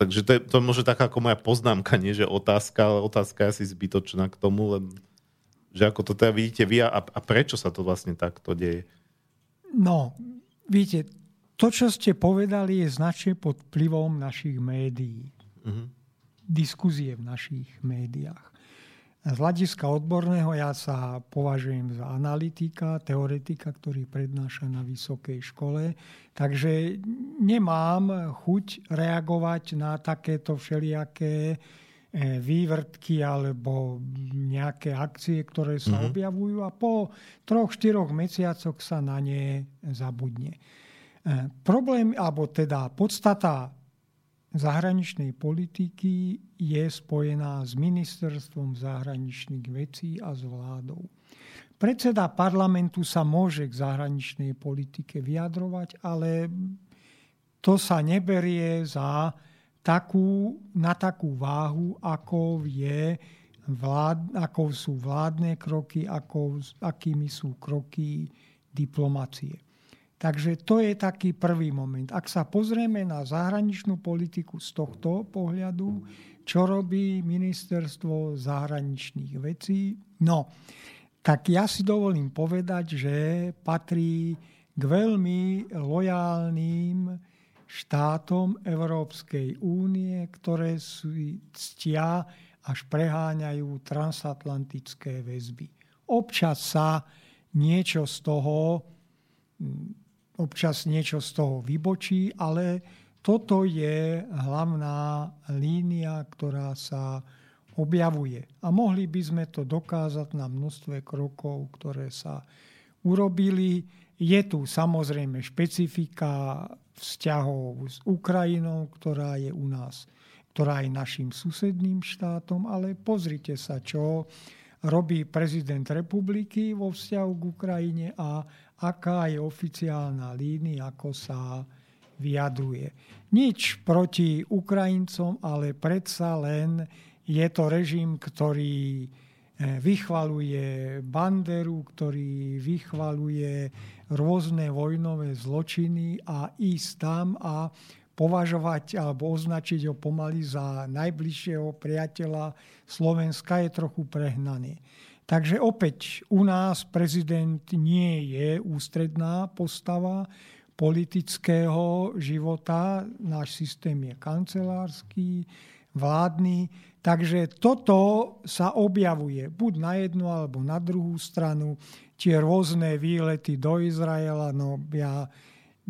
Takže to je, to je možno taká ako moja poznámka, nie že otázka, ale otázka je asi zbytočná k tomu, len že ako to teda vidíte vy a, a prečo sa to vlastne takto deje? No, vidíte, to, čo ste povedali, je značne pod vplyvom našich médií. Uh-huh. Diskuzie v našich médiách. Z hľadiska odborného ja sa považujem za analytika, teoretika, ktorý prednáša na vysokej škole. Takže nemám chuť reagovať na takéto všelijaké e, vývrtky alebo nejaké akcie, ktoré sa mm-hmm. objavujú a po troch, štyroch mesiacoch sa na ne zabudne. E, problém, alebo teda podstata zahraničnej politiky je spojená s ministerstvom zahraničných vecí a s vládou. Predseda parlamentu sa môže k zahraničnej politike vyjadrovať, ale to sa neberie za takú, na takú váhu, ako, je vlád, ako sú vládne kroky, ako, akými sú kroky diplomacie. Takže to je taký prvý moment. Ak sa pozrieme na zahraničnú politiku z tohto pohľadu, čo robí ministerstvo zahraničných vecí, no, tak ja si dovolím povedať, že patrí k veľmi lojálnym štátom Európskej únie, ktoré si ctia až preháňajú transatlantické väzby. Občas sa niečo z toho občas niečo z toho vybočí, ale toto je hlavná línia, ktorá sa objavuje. A mohli by sme to dokázať na množstve krokov, ktoré sa urobili. Je tu samozrejme špecifika vzťahov s Ukrajinou, ktorá je u nás, ktorá je našim susedným štátom, ale pozrite sa, čo robí prezident republiky vo vzťahu k Ukrajine a aká je oficiálna línia, ako sa vyjadruje. Nič proti Ukrajincom, ale predsa len je to režim, ktorý eh, vychvaluje Banderu, ktorý vychvaluje rôzne vojnové zločiny a ísť tam a považovať alebo označiť ho pomaly za najbližšieho priateľa Slovenska je trochu prehnané. Takže opäť u nás prezident nie je ústredná postava politického života. Náš systém je kancelársky, vládny. Takže toto sa objavuje buď na jednu alebo na druhú stranu. Tie rôzne výlety do Izraela, no ja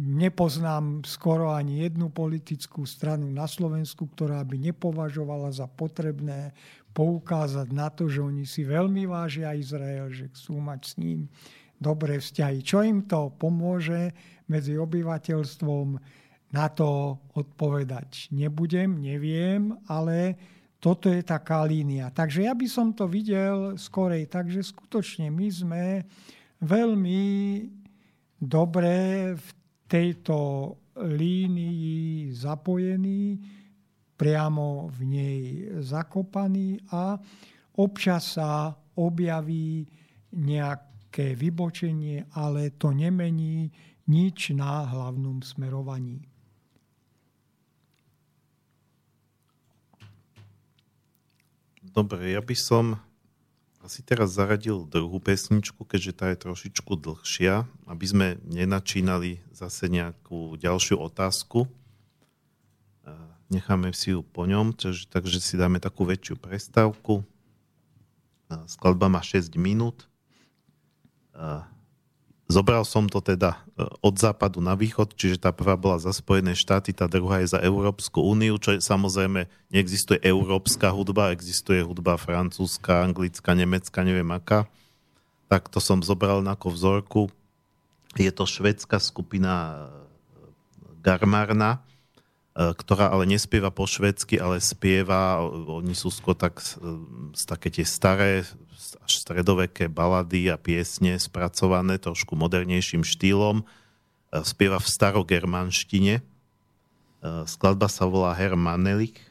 nepoznám skoro ani jednu politickú stranu na Slovensku, ktorá by nepovažovala za potrebné poukázať na to, že oni si veľmi vážia Izrael, že chcú mať s ním dobré vzťahy. Čo im to pomôže medzi obyvateľstvom, na to odpovedať nebudem, neviem, ale toto je taká línia. Takže ja by som to videl skorej. Takže skutočne my sme veľmi dobre v tejto línii zapojení, priamo v nej zakopaní a občas sa objaví nejaké vybočenie, ale to nemení nič na hlavnom smerovaní. Dobre, ja by som asi teraz zaradil druhú pesničku, keďže tá je trošičku dlhšia, aby sme nenačínali zase nejakú ďalšiu otázku. Necháme si ju po ňom, takže si dáme takú väčšiu prestávku. Skladba má 6 minút. Zobral som to teda e, od západu na východ, čiže tá prvá bola za Spojené štáty, tá druhá je za Európsku úniu, čo je samozrejme, neexistuje európska hudba, existuje hudba francúzska, anglická, nemecká, neviem aká. Tak to som zobral ako vzorku. Je to švedská skupina e, Garmarna, ktorá ale nespieva po švedsky, ale spieva, oni sú skôr tak, také tie staré až stredoveké balady a piesne spracované trošku modernejším štýlom. E, spieva v starogermanštine. E, skladba sa volá Hermanelik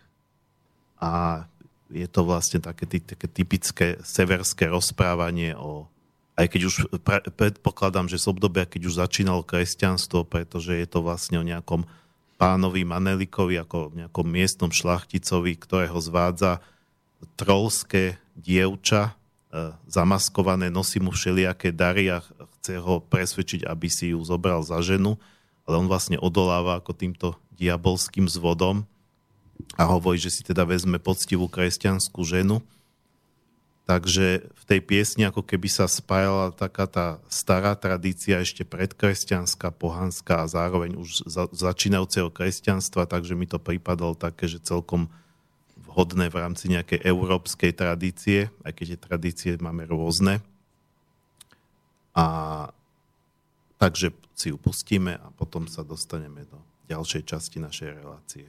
a je to vlastne také, také typické severské rozprávanie o aj keď už predpokladám, že z obdobia, keď už začínalo kresťanstvo, pretože je to vlastne o nejakom pánovi Manelikovi, ako nejakom miestnom šlachticovi, ktorého zvádza trolské dievča, E, zamaskované, nosí mu všelijaké dary a chce ho presvedčiť, aby si ju zobral za ženu, ale on vlastne odoláva ako týmto diabolským zvodom a hovorí, že si teda vezme poctivú kresťanskú ženu. Takže v tej piesni ako keby sa spájala taká tá stará tradícia ešte predkresťanská, pohanská a zároveň už za, začínajúceho kresťanstva, takže mi to pripadalo také, že celkom vhodné v rámci nejakej európskej tradície, aj keď tie tradície máme rôzne. A takže si ju pustíme a potom sa dostaneme do ďalšej časti našej relácie.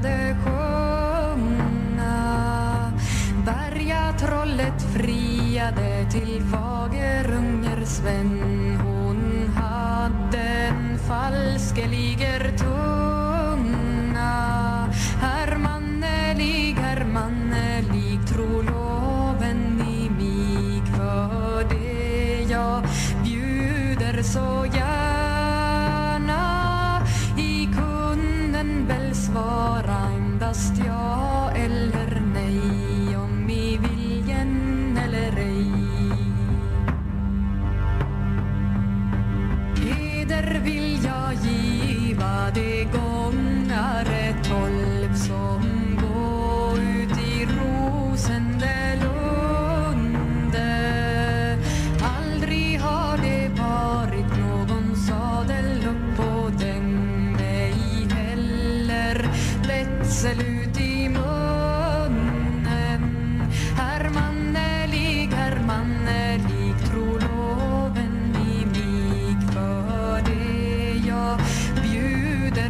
Började sjunga Bergatrollet friade till Fagerunger Sven Hon hade en falskeliger tunga lost your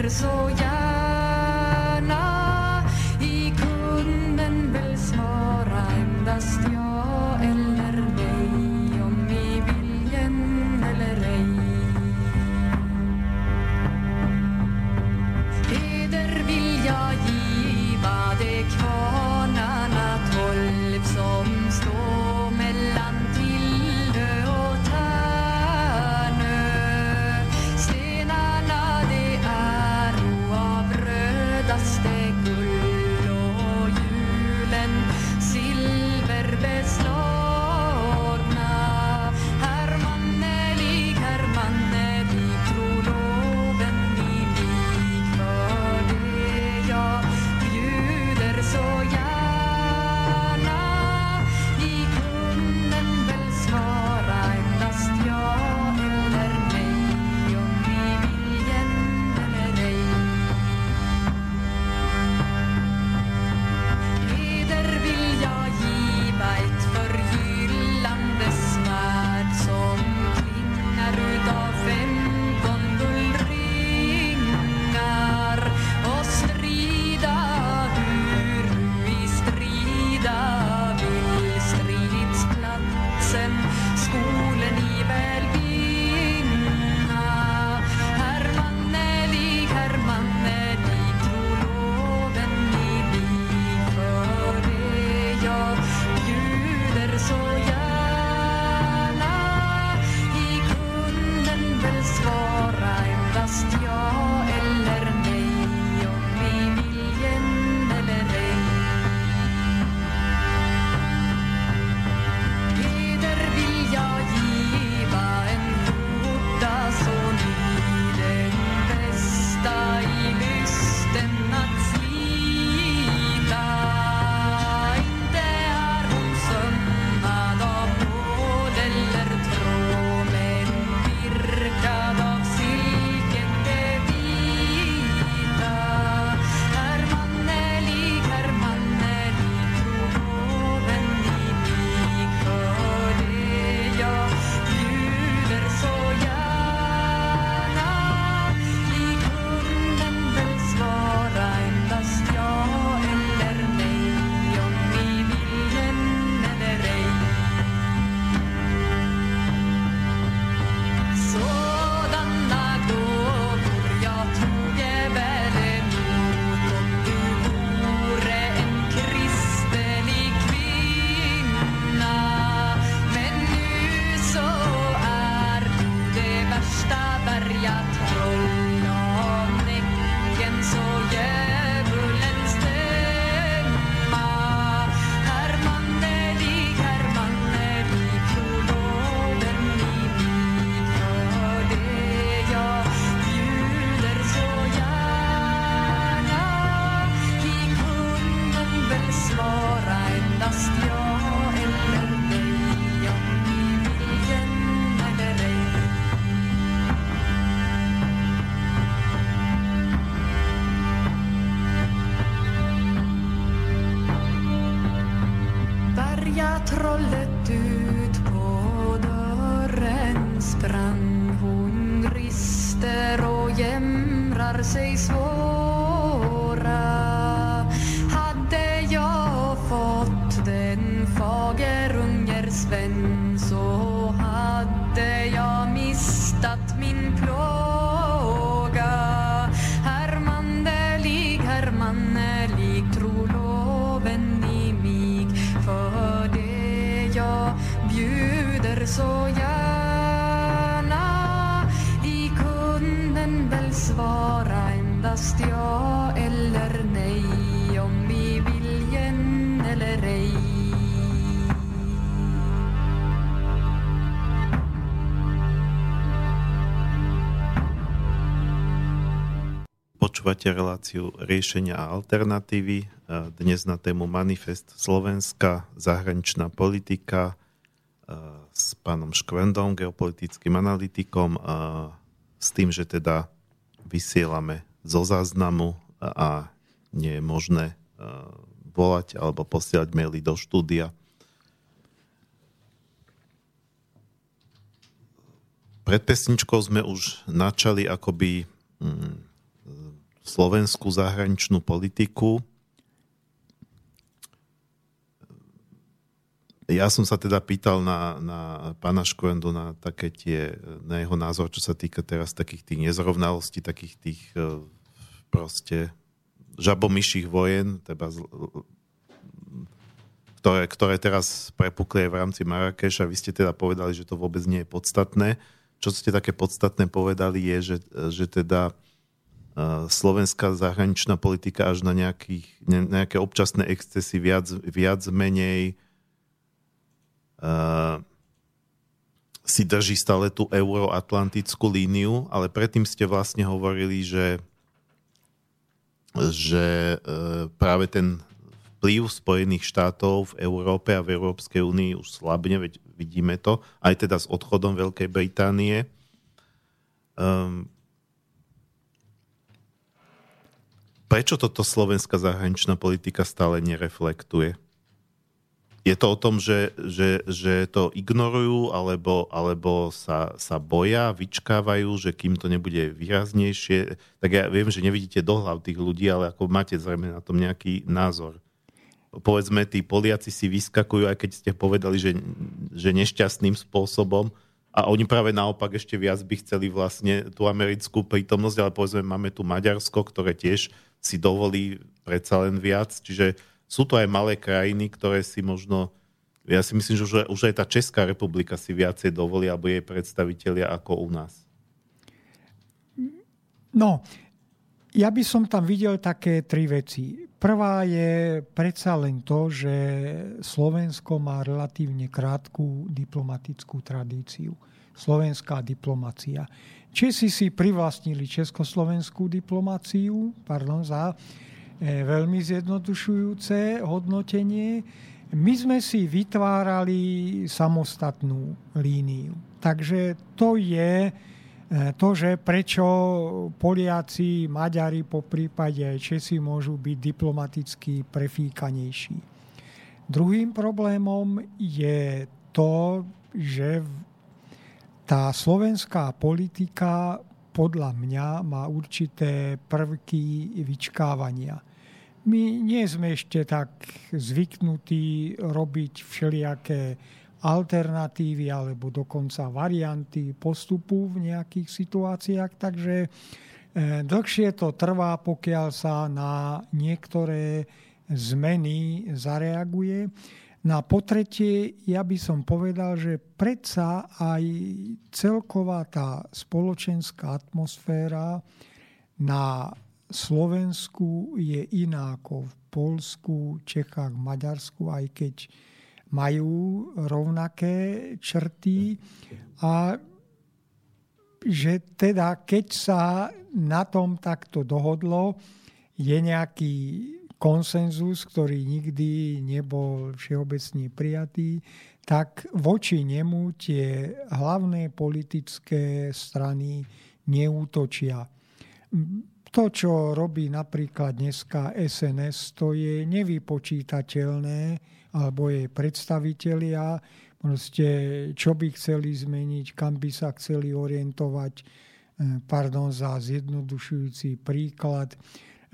so ya. Jämrar sig svåra. Počúvate reláciu riešenia a alternatívy. E, Dnes na tému Manifest Slovenska, zahraničná politika e, s pánom Škvendom, geopolitickým analytikom, e, s tým, že teda vysielame zo záznamu a nie je možné volať alebo posielať maily do štúdia. Pred pesničkou sme už načali akoby mm, slovenskú zahraničnú politiku. Ja som sa teda pýtal na, na pána Škoendu na také tie, na jeho názor, čo sa týka teraz takých tých nezrovnalostí, takých tých e, proste žabomyších vojen, teda ktoré, ktoré teraz prepukli v rámci Marrakeša. Vy ste teda povedali, že to vôbec nie je podstatné. Čo ste také podstatné povedali je, že, že teda slovenská zahraničná politika až na nejakých, ne, nejaké občasné excesy viac, viac menej uh, si drží stále tú euroatlantickú líniu, ale predtým ste vlastne hovorili, že že uh, práve ten vplyv Spojených štátov v Európe a v Európskej únii už slabne, veď vidíme to, aj teda s odchodom Veľkej Británie. Um, prečo toto slovenská zahraničná politika stále nereflektuje? Je to o tom, že, že, že to ignorujú, alebo, alebo sa, sa boja, vyčkávajú, že kým to nebude výraznejšie, tak ja viem, že nevidíte do hlav tých ľudí, ale ako máte zrejme na tom nejaký názor povedzme, tí Poliaci si vyskakujú, aj keď ste povedali, že, že nešťastným spôsobom a oni práve naopak ešte viac by chceli vlastne tú americkú prítomnosť, ale povedzme, máme tu Maďarsko, ktoré tiež si dovolí predsa len viac, čiže sú to aj malé krajiny, ktoré si možno, ja si myslím, že už, aj tá Česká republika si viacej dovolí, alebo jej predstavitelia ako u nás. No, ja by som tam videl také tri veci. Prvá je predsa len to, že Slovensko má relatívne krátku diplomatickú tradíciu. Slovenská diplomacia. Česi si privlastnili československú diplomáciu, pardon za e, veľmi zjednodušujúce hodnotenie. My sme si vytvárali samostatnú líniu. Takže to je to, že prečo Poliaci, Maďari, po prípade Česi môžu byť diplomaticky prefíkanejší. Druhým problémom je to, že tá slovenská politika podľa mňa má určité prvky vyčkávania. My nie sme ešte tak zvyknutí robiť všelijaké alternatívy alebo dokonca varianty postupu v nejakých situáciách. Takže e, dlhšie to trvá, pokiaľ sa na niektoré zmeny zareaguje. Na potretie ja by som povedal, že predsa aj celková tá spoločenská atmosféra na Slovensku je iná ako v Polsku, Čechách, Maďarsku, aj keď majú rovnaké črty. A že teda keď sa na tom takto dohodlo, je nejaký konsenzus, ktorý nikdy nebol všeobecne prijatý, tak voči nemu tie hlavné politické strany neútočia. to, čo robí napríklad dneska SNS, to je nevypočítateľné, alebo jej predstavitelia, proste, čo by chceli zmeniť, kam by sa chceli orientovať. E, pardon za zjednodušujúci príklad.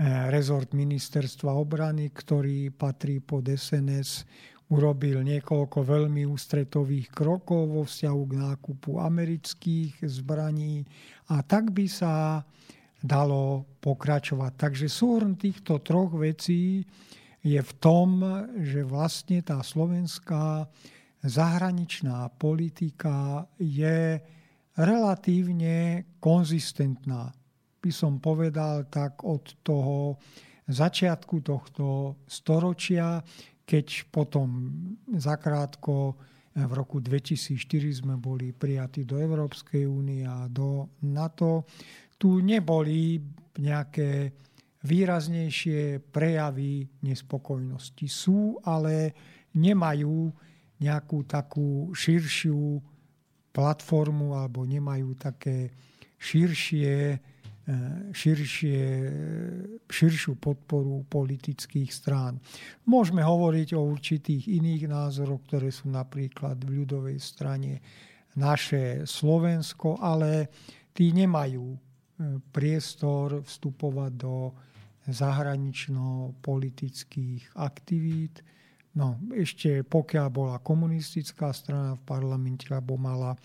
E, rezort ministerstva obrany, ktorý patrí pod SNS, urobil niekoľko veľmi ústretových krokov vo vzťahu k nákupu amerických zbraní a tak by sa dalo pokračovať. Takže súhrn týchto troch vecí je v tom, že vlastne tá slovenská zahraničná politika je relatívne konzistentná. By som povedal tak od toho začiatku tohto storočia, keď potom zakrátko v roku 2004 sme boli prijatí do Európskej únie a do NATO, tu neboli nejaké výraznejšie prejavy nespokojnosti. Sú, ale nemajú nejakú takú širšiu platformu alebo nemajú také širšie, širšie, širšiu podporu politických strán. Môžeme hovoriť o určitých iných názoroch, ktoré sú napríklad v ľudovej strane naše Slovensko, ale tí nemajú priestor vstupovať do zahranično-politických aktivít. No, ešte pokiaľ bola komunistická strana v parlamente, alebo mala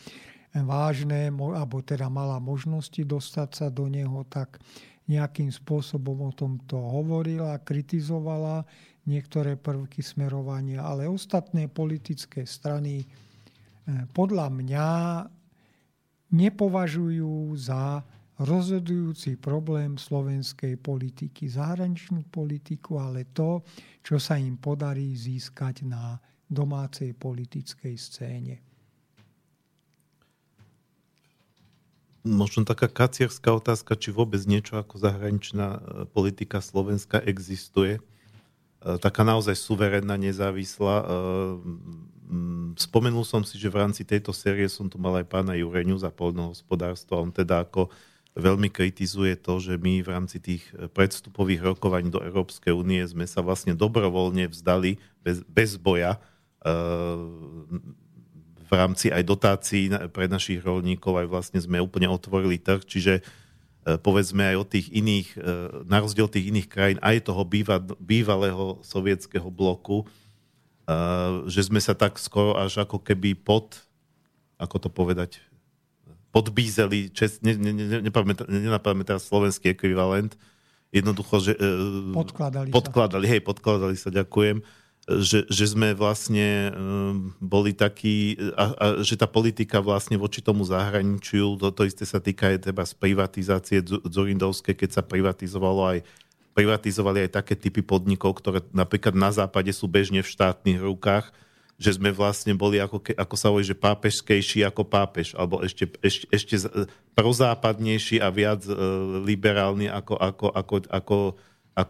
vážne, alebo teda mala možnosti dostať sa do neho, tak nejakým spôsobom o tomto hovorila, kritizovala niektoré prvky smerovania, ale ostatné politické strany eh, podľa mňa nepovažujú za rozhodujúci problém slovenskej politiky, zahraničnú politiku, ale to, čo sa im podarí získať na domácej politickej scéne. Možno taká kacierská otázka, či vôbec niečo ako zahraničná e, politika Slovenska existuje. E, taká naozaj suverénna, nezávislá. E, spomenul som si, že v rámci tejto série som tu mal aj pána Jureňu za poľnohospodárstvo. On teda ako veľmi kritizuje to, že my v rámci tých predstupových rokovaní do Európskej únie sme sa vlastne dobrovoľne vzdali bez, bez boja v rámci aj dotácií pre našich rolníkov, aj vlastne sme úplne otvorili trh, čiže e, povedzme aj od tých iných, e, na rozdiel tých iných krajín, aj toho býva, bývalého sovietského bloku, že sme sa tak skoro až ako keby pod, ako to povedať, podbízeli, čes, ne, ne, ne, nenapadme teraz slovenský ekvivalent, jednoducho, že... E, podkladali, podkladali sa. hej, podkladali sa, ďakujem, že, že sme vlastne um, boli takí, a, a že tá politika vlastne voči tomu zahraničiu, to, to isté sa týka aj teba z privatizácie Zorindovské, keď sa privatizovalo aj privatizovali aj také typy podnikov, ktoré napríklad na západe sú bežne v štátnych rukách, že sme vlastne boli, ako, ako sa hovorí, že pápežskejší ako pápež, alebo ešte, ešte, ešte prozápadnejší a viac e, liberálny ako, ako, ako, ako, ako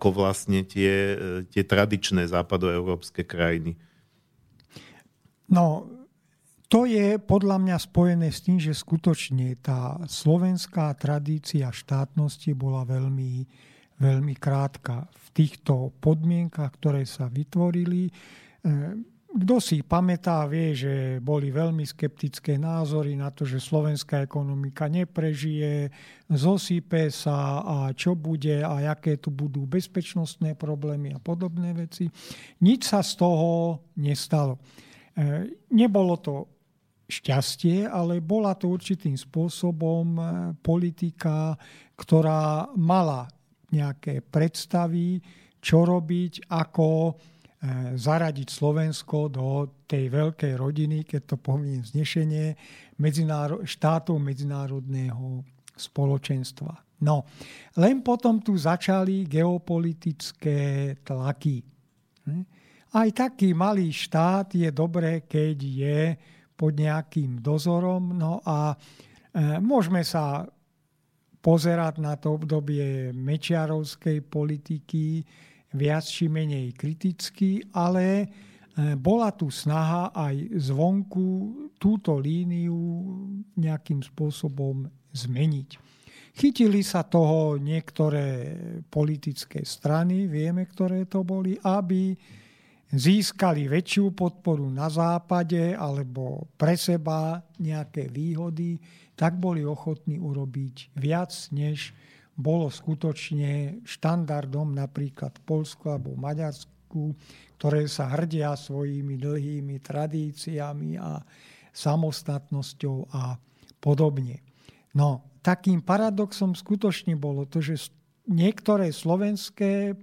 vlastne tie, e, tie tradičné západoeurópske krajiny. No, to je podľa mňa spojené s tým, že skutočne tá slovenská tradícia štátnosti bola veľmi, veľmi krátka. V týchto podmienkach, ktoré sa vytvorili, e, kto si pamätá, vie, že boli veľmi skeptické názory na to, že slovenská ekonomika neprežije, zosype sa a čo bude a aké tu budú bezpečnostné problémy a podobné veci. Nič sa z toho nestalo. E, nebolo to šťastie, ale bola to určitým spôsobom e, politika, ktorá mala nejaké predstavy, čo robiť, ako zaradiť Slovensko do tej veľkej rodiny, keď to pomiem znešenie, medzináro- štátov medzinárodného spoločenstva. No, len potom tu začali geopolitické tlaky. Hm? Aj taký malý štát je dobré, keď je pod nejakým dozorom. No a e, môžeme sa pozerať na to obdobie mečiarovskej politiky, viac či menej kritický, ale e, bola tu snaha aj zvonku túto líniu nejakým spôsobom zmeniť. Chytili sa toho niektoré politické strany, vieme, ktoré to boli, aby získali väčšiu podporu na západe alebo pre seba nejaké výhody, tak boli ochotní urobiť viac, než bolo skutočne štandardom napríklad Polsku alebo Maďarsku, ktoré sa hrdia svojimi dlhými tradíciami a samostatnosťou a podobne. No, takým paradoxom skutočne bolo to, že niektoré slovenské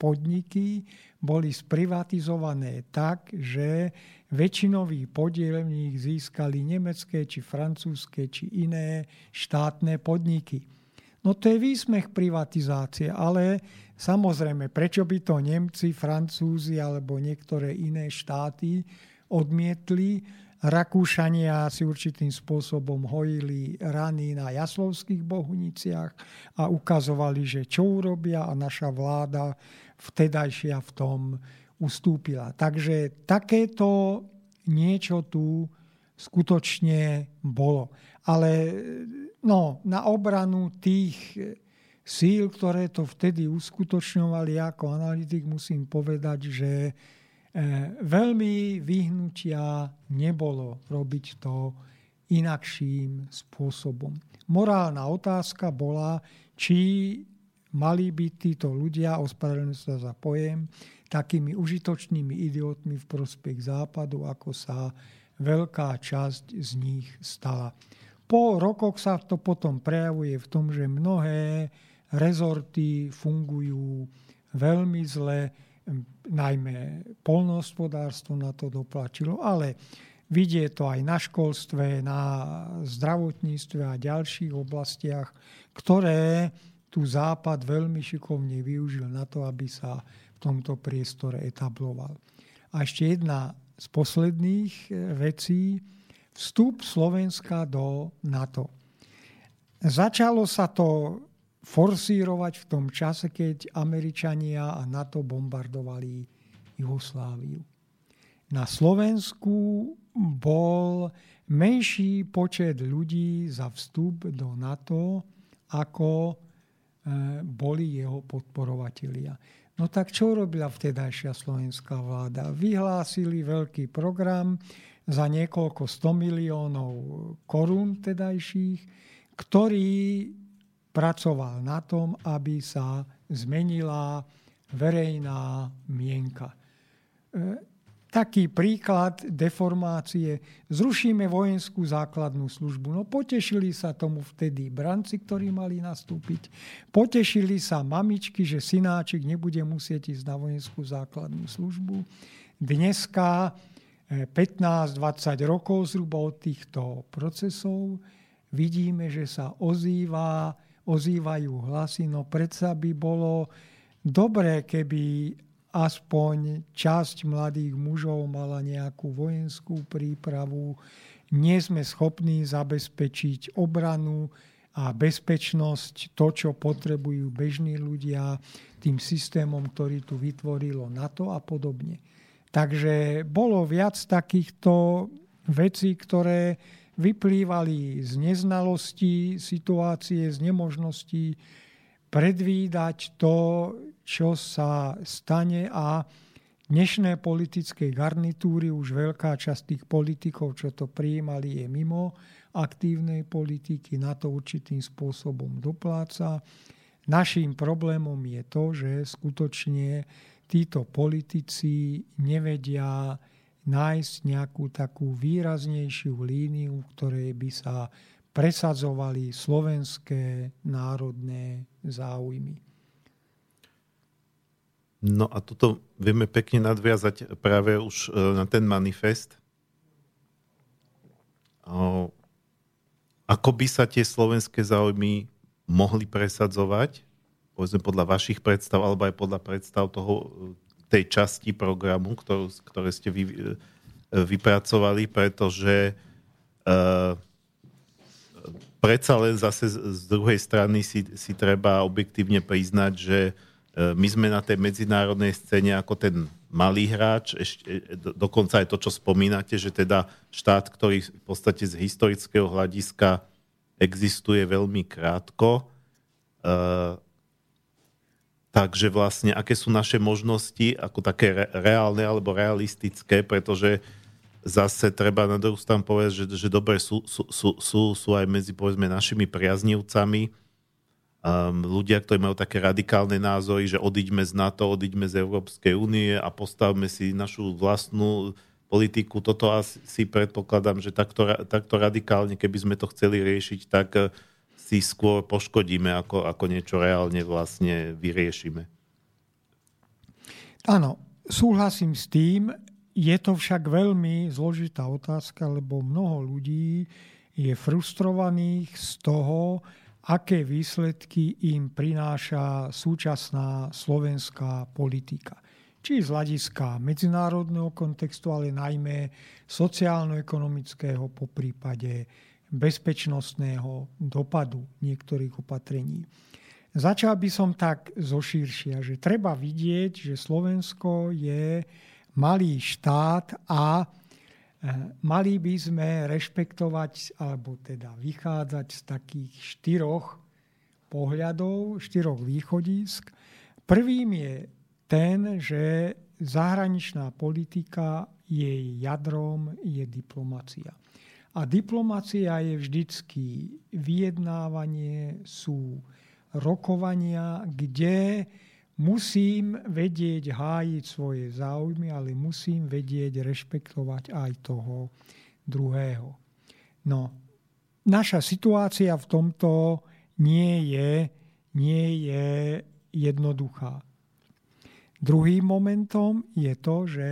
podniky boli sprivatizované tak, že väčšinový podiel v nich získali nemecké, či francúzske, či iné štátne podniky. No to je výsmech privatizácie, ale samozrejme, prečo by to Nemci, Francúzi alebo niektoré iné štáty odmietli? Rakúšania si určitým spôsobom hojili rany na jaslovských bohuniciach a ukazovali, že čo urobia a naša vláda vtedajšia v tom ustúpila. Takže takéto niečo tu skutočne bolo. Ale no, na obranu tých síl, ktoré to vtedy uskutočňovali ako analytik, musím povedať, že e, veľmi vyhnutia nebolo robiť to inakším spôsobom. Morálna otázka bola, či mali byť títo ľudia, ospravedlňujem sa za pojem, takými užitočnými idiotmi v prospech západu, ako sa veľká časť z nich stala. Po rokoch sa to potom prejavuje v tom, že mnohé rezorty fungujú veľmi zle, najmä polnohospodárstvo na to doplačilo, ale vidie to aj na školstve, na zdravotníctve a ďalších oblastiach, ktoré tu Západ veľmi šikovne využil na to, aby sa v tomto priestore etabloval. A ešte jedna z posledných e, vecí, vstup Slovenska do NATO. Začalo sa to forsírovať v tom čase, keď Američania a NATO bombardovali Jugosláviu. Na Slovensku bol menší počet ľudí za vstup do NATO ako E, boli jeho podporovatelia. No tak čo robila vtedajšia slovenská vláda? Vyhlásili veľký program za niekoľko 100 miliónov korún vtedajších, ktorý pracoval na tom, aby sa zmenila verejná mienka. E, taký príklad deformácie. Zrušíme vojenskú základnú službu. No potešili sa tomu vtedy branci, ktorí mali nastúpiť. Potešili sa mamičky, že synáčik nebude musieť ísť na vojenskú základnú službu. Dneska 15-20 eh, rokov zhruba od týchto procesov vidíme, že sa ozýva, ozývajú hlasy, no predsa by bolo dobré, keby aspoň časť mladých mužov mala nejakú vojenskú prípravu. Nie sme schopní zabezpečiť obranu a bezpečnosť, to, čo potrebujú bežní ľudia, tým systémom, ktorý tu vytvorilo NATO a podobne. Takže bolo viac takýchto vecí, ktoré vyplývali z neznalosti situácie, z nemožnosti predvídať to, čo sa stane a dnešné politické garnitúry, už veľká časť tých politikov, čo to prijímali, je mimo aktívnej politiky, na to určitým spôsobom dopláca. Naším problémom je to, že skutočne títo politici nevedia nájsť nejakú takú výraznejšiu líniu, ktorej by sa presadzovali slovenské národné záujmy. No a toto vieme pekne nadviazať práve už e, na ten manifest. Ako by sa tie slovenské záujmy mohli presadzovať, povedzme podľa vašich predstav, alebo aj podľa predstav toho, tej časti programu, ktorú, ktoré ste vy, e, vypracovali, pretože uh, predsa len zase z druhej strany si, si treba objektívne priznať, že E, my sme na tej medzinárodnej scéne ako ten malý hráč, ešte, e, dokonca aj to, čo spomínate, že teda štát, ktorý v podstate z historického hľadiska existuje veľmi krátko, takže vlastne, aké sú naše možnosti, ako také re, reálne alebo realistické, pretože zase treba na druhú stranu povedať, že, že dobre sú, sú, sú, sú, sú aj medzi povedzme našimi priaznivcami um, ľudia, ktorí majú také radikálne názory, že odiďme z NATO, odiďme z Európskej únie a postavme si našu vlastnú politiku. Toto asi predpokladám, že takto, takto radikálne, keby sme to chceli riešiť, tak eh, si skôr poškodíme, ako, ako niečo reálne vlastne vyriešime. Áno, súhlasím s tým. Je to však veľmi zložitá otázka, lebo mnoho ľudí je frustrovaných z toho, aké výsledky im prináša súčasná slovenská politika. Či z hľadiska medzinárodného kontextu, ale najmä sociálno-ekonomického, po prípade bezpečnostného dopadu niektorých opatrení. Začal by som tak zoširšia, že treba vidieť, že Slovensko je malý štát a Eh, mali by sme rešpektovať, alebo teda vychádzať z takých štyroch pohľadov, štyroch východisk. Prvým je ten, že zahraničná politika, jej jadrom je diplomacia. A diplomacia je vždycky vyjednávanie, sú rokovania, kde musím vedieť hájiť svoje záujmy, ale musím vedieť rešpektovať aj toho druhého. No, naša situácia v tomto nie je, nie je jednoduchá. Druhým momentom je to, že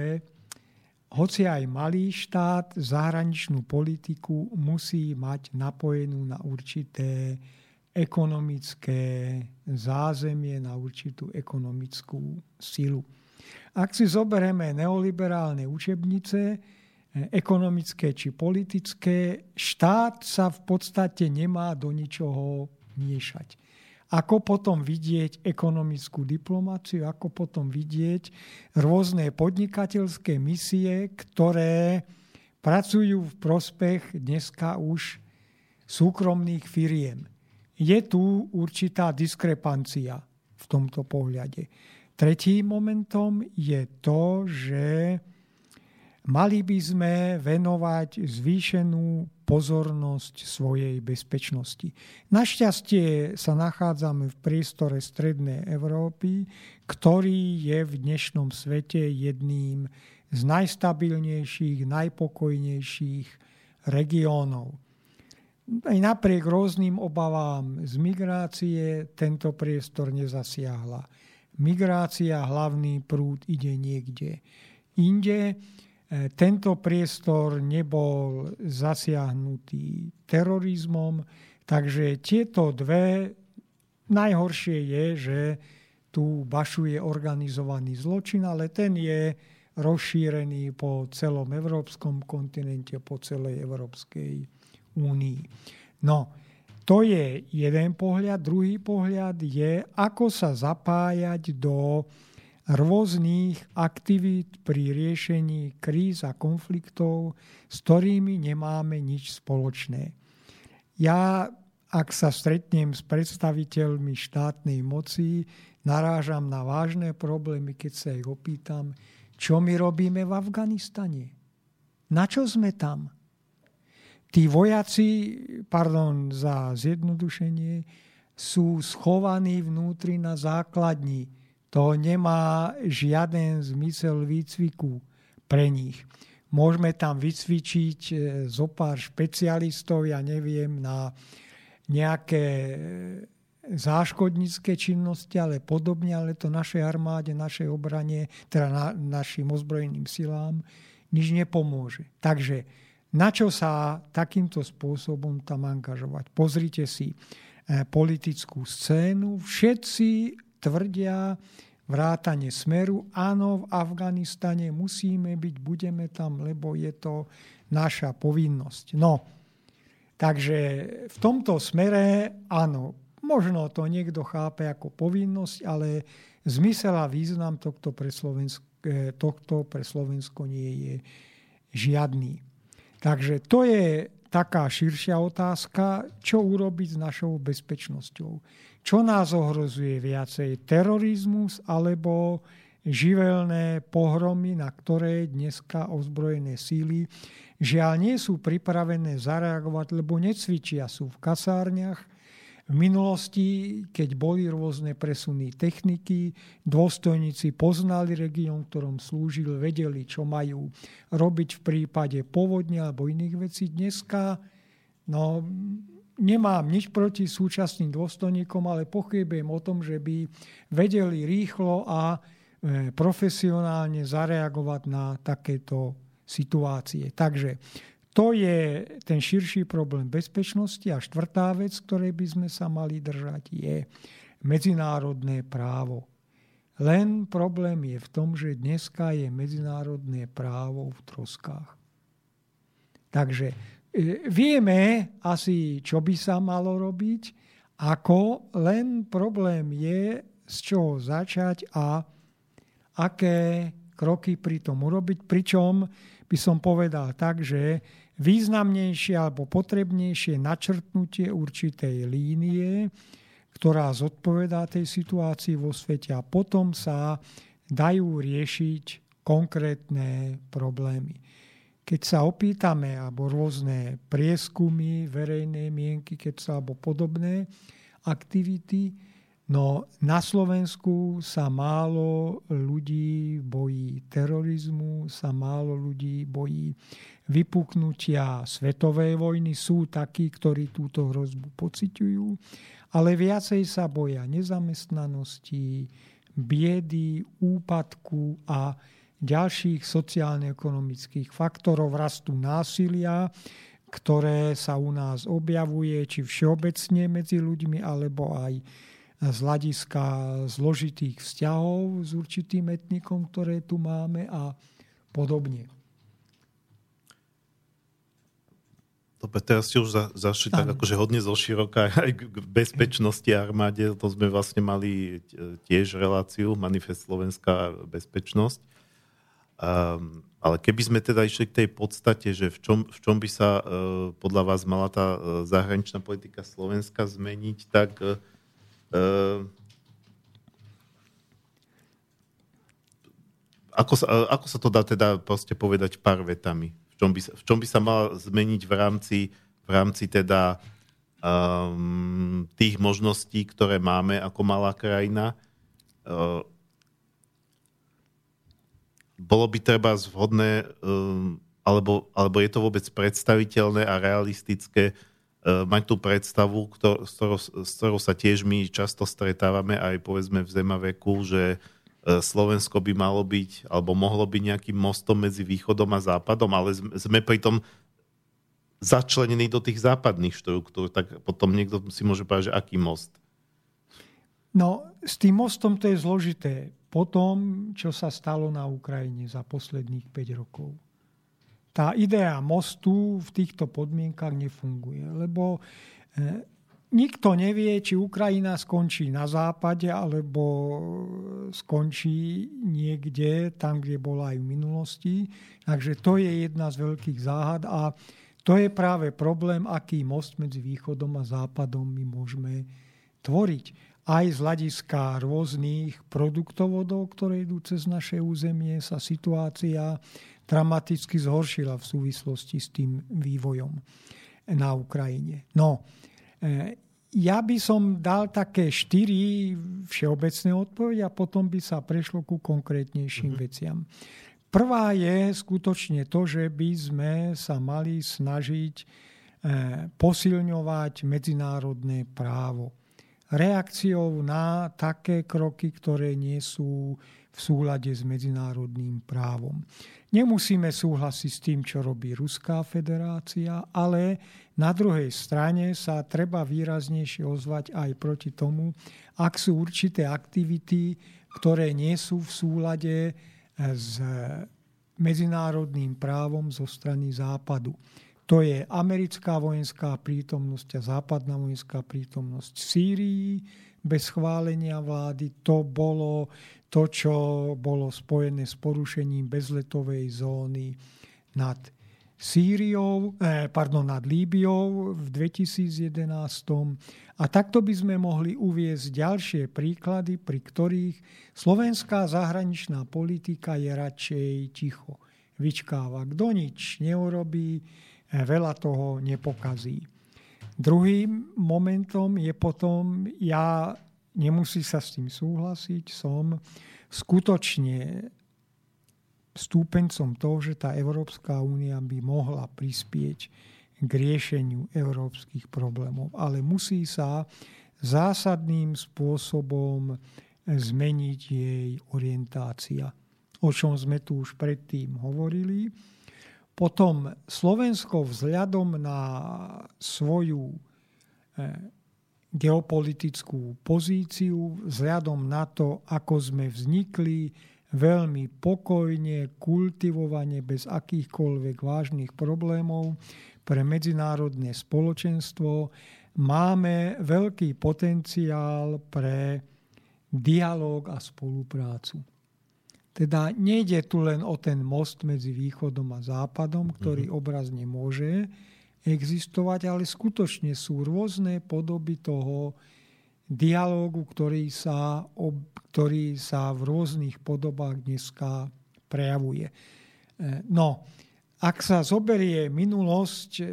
hoci aj malý štát zahraničnú politiku musí mať napojenú na určité ekonomické zázemie, na určitú ekonomickú silu. Ak si zoberieme neoliberálne učebnice, eh, ekonomické či politické, štát sa v podstate nemá do ničoho miešať. Ako potom vidieť ekonomickú diplomáciu, ako potom vidieť rôzne podnikateľské misie, ktoré pracujú v prospech dneska už súkromných firiem je tu určitá diskrepancia v tomto pohľade. Tretím momentom je to, že mali by sme venovať zvýšenú pozornosť svojej bezpečnosti. Našťastie sa nachádzame v priestore Strednej Európy, ktorý je v dnešnom svete jedným z najstabilnejších, najpokojnejších regiónov aj napriek rôznym obavám z migrácie tento priestor nezasiahla. Migrácia, hlavný prúd ide niekde inde. E, tento priestor nebol zasiahnutý terorizmom, takže tieto dve, najhoršie je, že tu bašuje organizovaný zločin, ale ten je rozšírený po celom európskom kontinente, po celej Európskej únii. No, to je jeden pohľad. Druhý pohľad je, ako sa zapájať do rôznych aktivít pri riešení kríz a konfliktov, s ktorými nemáme nič spoločné. Ja, ak sa stretnem s predstaviteľmi štátnej moci, narážam na vážne problémy, keď sa ich opýtam, čo my robíme v Afganistane. Na čo sme tam? tí vojaci, pardon za zjednodušenie, sú schovaní vnútri na základni. To nemá žiaden zmysel výcviku pre nich. Môžeme tam vycvičiť e, zo pár špecialistov, ja neviem, na nejaké e, záškodnícke činnosti, ale podobne, ale to našej armáde, našej obrane, teda na, našim ozbrojeným silám nič nepomôže. Takže na čo sa takýmto spôsobom tam angažovať? Pozrite si eh, politickú scénu. Všetci tvrdia vrátane smeru, áno, v Afganistane musíme byť, budeme tam, lebo je to naša povinnosť. No, takže v tomto smere, áno, možno to niekto chápe ako povinnosť, ale zmysel a význam tohto pre Slovensko, eh, tohto pre Slovensko nie je žiadny. Takže to je taká širšia otázka, čo urobiť s našou bezpečnosťou. Čo nás ohrozuje viacej? Terorizmus alebo živelné pohromy, na ktoré dneska ozbrojené síly žiaľ nie sú pripravené zareagovať, lebo necvičia, sú v kasárniach, v minulosti, keď boli rôzne presuny techniky, dôstojníci poznali región, ktorom slúžil, vedeli, čo majú robiť v prípade povodne alebo iných vecí. Dneska no, nemám nič proti súčasným dôstojníkom, ale pochybujem o tom, že by vedeli rýchlo a e, profesionálne zareagovať na takéto situácie. Takže to je ten širší problém bezpečnosti. A štvrtá vec, ktorej by sme sa mali držať, je medzinárodné právo. Len problém je v tom, že dneska je medzinárodné právo v troskách. Takže vieme asi, čo by sa malo robiť, ako len problém je, z čoho začať a aké kroky pri tom urobiť. Pričom by som povedal tak, že významnejšie alebo potrebnejšie načrtnutie určitej línie, ktorá zodpovedá tej situácii vo svete a potom sa dajú riešiť konkrétne problémy. Keď sa opýtame, alebo rôzne prieskumy verejnej mienky, keď sa, alebo podobné aktivity, No na Slovensku sa málo ľudí bojí terorizmu, sa málo ľudí bojí vypuknutia svetovej vojny. Sú takí, ktorí túto hrozbu pociťujú, ale viacej sa boja nezamestnanosti, biedy, úpadku a ďalších sociálne-ekonomických faktorov rastu násilia, ktoré sa u nás objavuje, či všeobecne medzi ľuďmi, alebo aj z hľadiska zložitých vzťahov s určitým etnikom, ktoré tu máme a podobne. Dobre, teraz ste už za, zašli tak akože hodne zo široka aj k bezpečnosti armáde. To sme vlastne mali tiež reláciu Manifest Slovenská bezpečnosť. Um, ale keby sme teda išli k tej podstate, že v čom, v čom by sa uh, podľa vás mala tá uh, zahraničná politika Slovenska zmeniť, tak uh, ako, sa, ako sa to dá teda proste povedať pár vetami? V čom by, v čom by sa mal zmeniť v rámci, v rámci teda um, tých možností, ktoré máme ako malá krajina? Uh, bolo by treba zhodné, um, alebo, alebo je to vôbec predstaviteľné a realistické E, mať tú predstavu, ktor- s, ktorou, sa tiež my často stretávame aj povedzme v zemaveku, že e, Slovensko by malo byť, alebo mohlo byť nejakým mostom medzi východom a západom, ale sme pritom začlenení do tých západných štruktúr, tak potom niekto si môže povedať, že aký most? No, s tým mostom to je zložité. Po tom, čo sa stalo na Ukrajine za posledných 5 rokov tá idea mostu v týchto podmienkach nefunguje, lebo e, nikto nevie, či Ukrajina skončí na západe, alebo skončí niekde, tam, kde bola aj v minulosti. Takže to je jedna z veľkých záhad a to je práve problém, aký most medzi východom a západom my môžeme tvoriť. Aj z hľadiska rôznych produktovodov, ktoré idú cez naše územie, sa situácia dramaticky zhoršila v súvislosti s tým vývojom na Ukrajine. No, e, ja by som dal také štyri všeobecné odpovede a potom by sa prešlo ku konkrétnejším mm-hmm. veciam. Prvá je skutočne to, že by sme sa mali snažiť e, posilňovať medzinárodné právo. Reakciou na také kroky, ktoré nie sú v súlade s medzinárodným právom. Nemusíme súhlasiť s tým, čo robí Ruská federácia, ale na druhej strane sa treba výraznejšie ozvať aj proti tomu, ak sú určité aktivity, ktoré nie sú v súlade eh, s medzinárodným právom zo strany Západu. To je americká vojenská prítomnosť a západná vojenská prítomnosť v Sýrii bez schválenia vlády. To bolo to, čo bolo spojené s porušením bezletovej zóny nad Sýriou, eh, pardon, nad Líbiou v 2011. A takto by sme mohli uviezť ďalšie príklady, pri ktorých slovenská zahraničná politika je radšej ticho. Vyčkáva. Kto nič neurobí, veľa toho nepokazí. Druhým momentom je potom, ja nemusí sa s tým súhlasiť, som skutočne stúpencom toho, že tá Európska únia by mohla prispieť k riešeniu európskych problémov. Ale musí sa zásadným spôsobom zmeniť jej orientácia, o čom sme tu už predtým hovorili. Potom Slovensko vzhľadom na svoju eh, geopolitickú pozíciu, vzhľadom na to, ako sme vznikli, veľmi pokojne, kultivovane, bez akýchkoľvek vážnych problémov pre medzinárodné spoločenstvo. Máme veľký potenciál pre dialog a spoluprácu. Teda nejde tu len o ten most medzi východom a západom, ktorý mm-hmm. obrazne môže existovať, ale skutočne sú rôzne podoby toho, dialógu, ktorý sa, ktorý sa v rôznych podobách dneska prejavuje. E, no, ak sa zoberie minulosť e,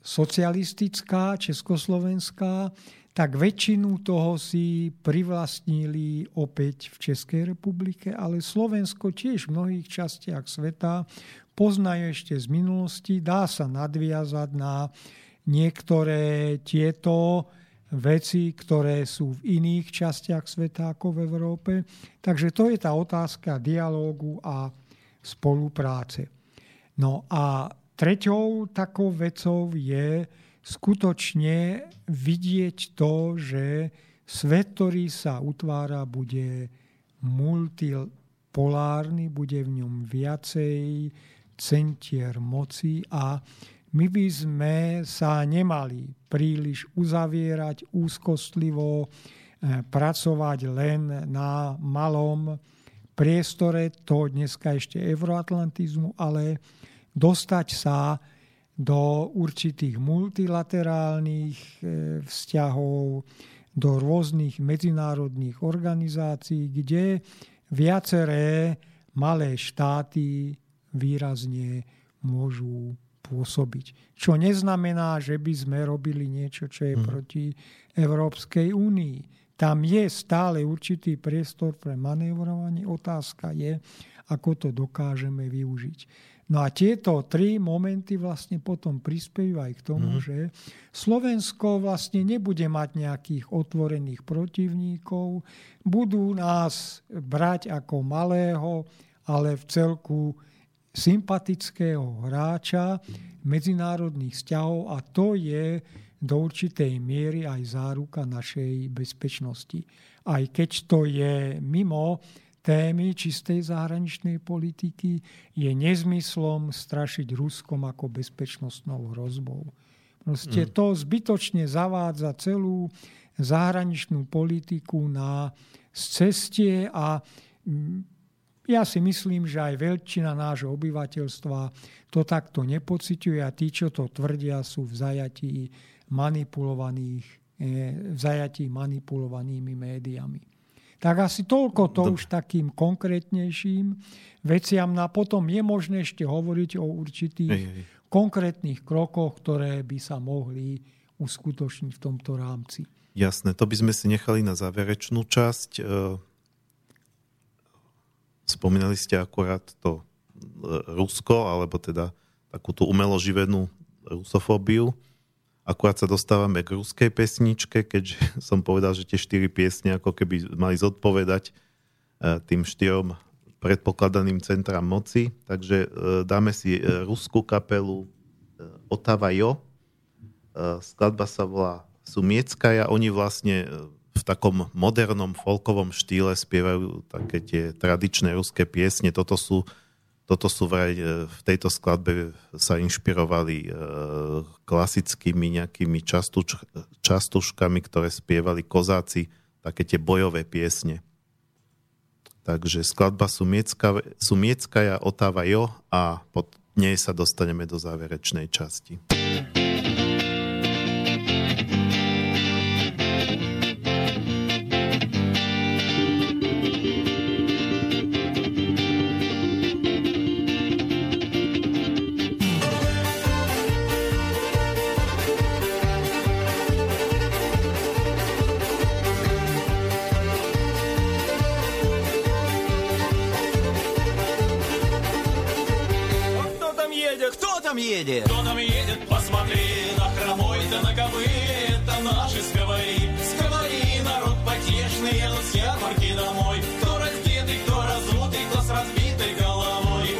socialistická, československá, tak väčšinu toho si privlastnili opäť v Českej republike, ale Slovensko tiež v mnohých častiach sveta poznajú ešte z minulosti, dá sa nadviazať na niektoré tieto veci, ktoré sú v iných častiach sveta ako v Európe. Takže to je tá otázka dialógu a spolupráce. No a treťou takou vecou je skutočne vidieť to, že svet, ktorý sa utvára, bude multipolárny, bude v ňom viacej centier moci a my by sme sa nemali príliš uzavierať úzkostlivo, eh, pracovať len na malom priestore, to dneska ešte euroatlantizmu, ale dostať sa do určitých multilaterálnych eh, vzťahov, do rôznych medzinárodných organizácií, kde viaceré malé štáty výrazne môžu pôsobiť. Čo neznamená, že by sme robili niečo, čo je mm. proti Európskej únii. Tam je stále určitý priestor pre manévrovanie. Otázka je, ako to dokážeme využiť. No a tieto tri momenty vlastne potom prispievajú k tomu, mm. že Slovensko vlastne nebude mať nejakých otvorených protivníkov, budú nás brať ako malého, ale v celku sympatického hráča medzinárodných vzťahov a to je do určitej miery aj záruka našej bezpečnosti. Aj keď to je mimo témy čistej zahraničnej politiky, je nezmyslom strašiť Ruskom ako bezpečnostnou hrozbou. Proste mm. to zbytočne zavádza celú zahraničnú politiku na cestie a mm, ja si myslím, že aj väčšina nášho obyvateľstva to takto nepociťuje a tí, čo to tvrdia, sú v zajatí manipulovaných, eh, v zajatí manipulovanými médiami. Tak asi toľko to Dobre. už takým konkrétnejším veciam. No a potom je možné ešte hovoriť o určitých hej. konkrétnych krokoch, ktoré by sa mohli uskutočniť v tomto rámci. Jasné, to by sme si nechali na záverečnú časť. Eh, Spomínali ste akurát to e, Rusko, alebo teda takú tú umelo živenú rusofóbiu. Akurát sa dostávame k ruskej pesničke, keďže som povedal, že tie štyri piesne ako keby mali zodpovedať e, tým štyrom predpokladaným centram moci. Takže e, dáme si ruskú kapelu Otava Jo. Skladba sa volá Sumieckaya. Oni vlastne v takom modernom folkovom štýle spievajú také tie tradičné ruské piesne. Toto sú, toto sú vraj, e, v tejto skladbe sa inšpirovali e, klasickými nejakými častuč, častuškami, ktoré spievali kozáci, také tie bojové piesne. Takže skladba Sumiecka, Sumieckaja otáva jo a pod nej sa dostaneme do záverečnej časti. там едет? Кто там едет, посмотри, на хромой-то, на кобыле, это наши сковори. Сковори, народ потешный, едут с ярмарки домой. Кто раздетый, кто разутый, кто с разбитой головой.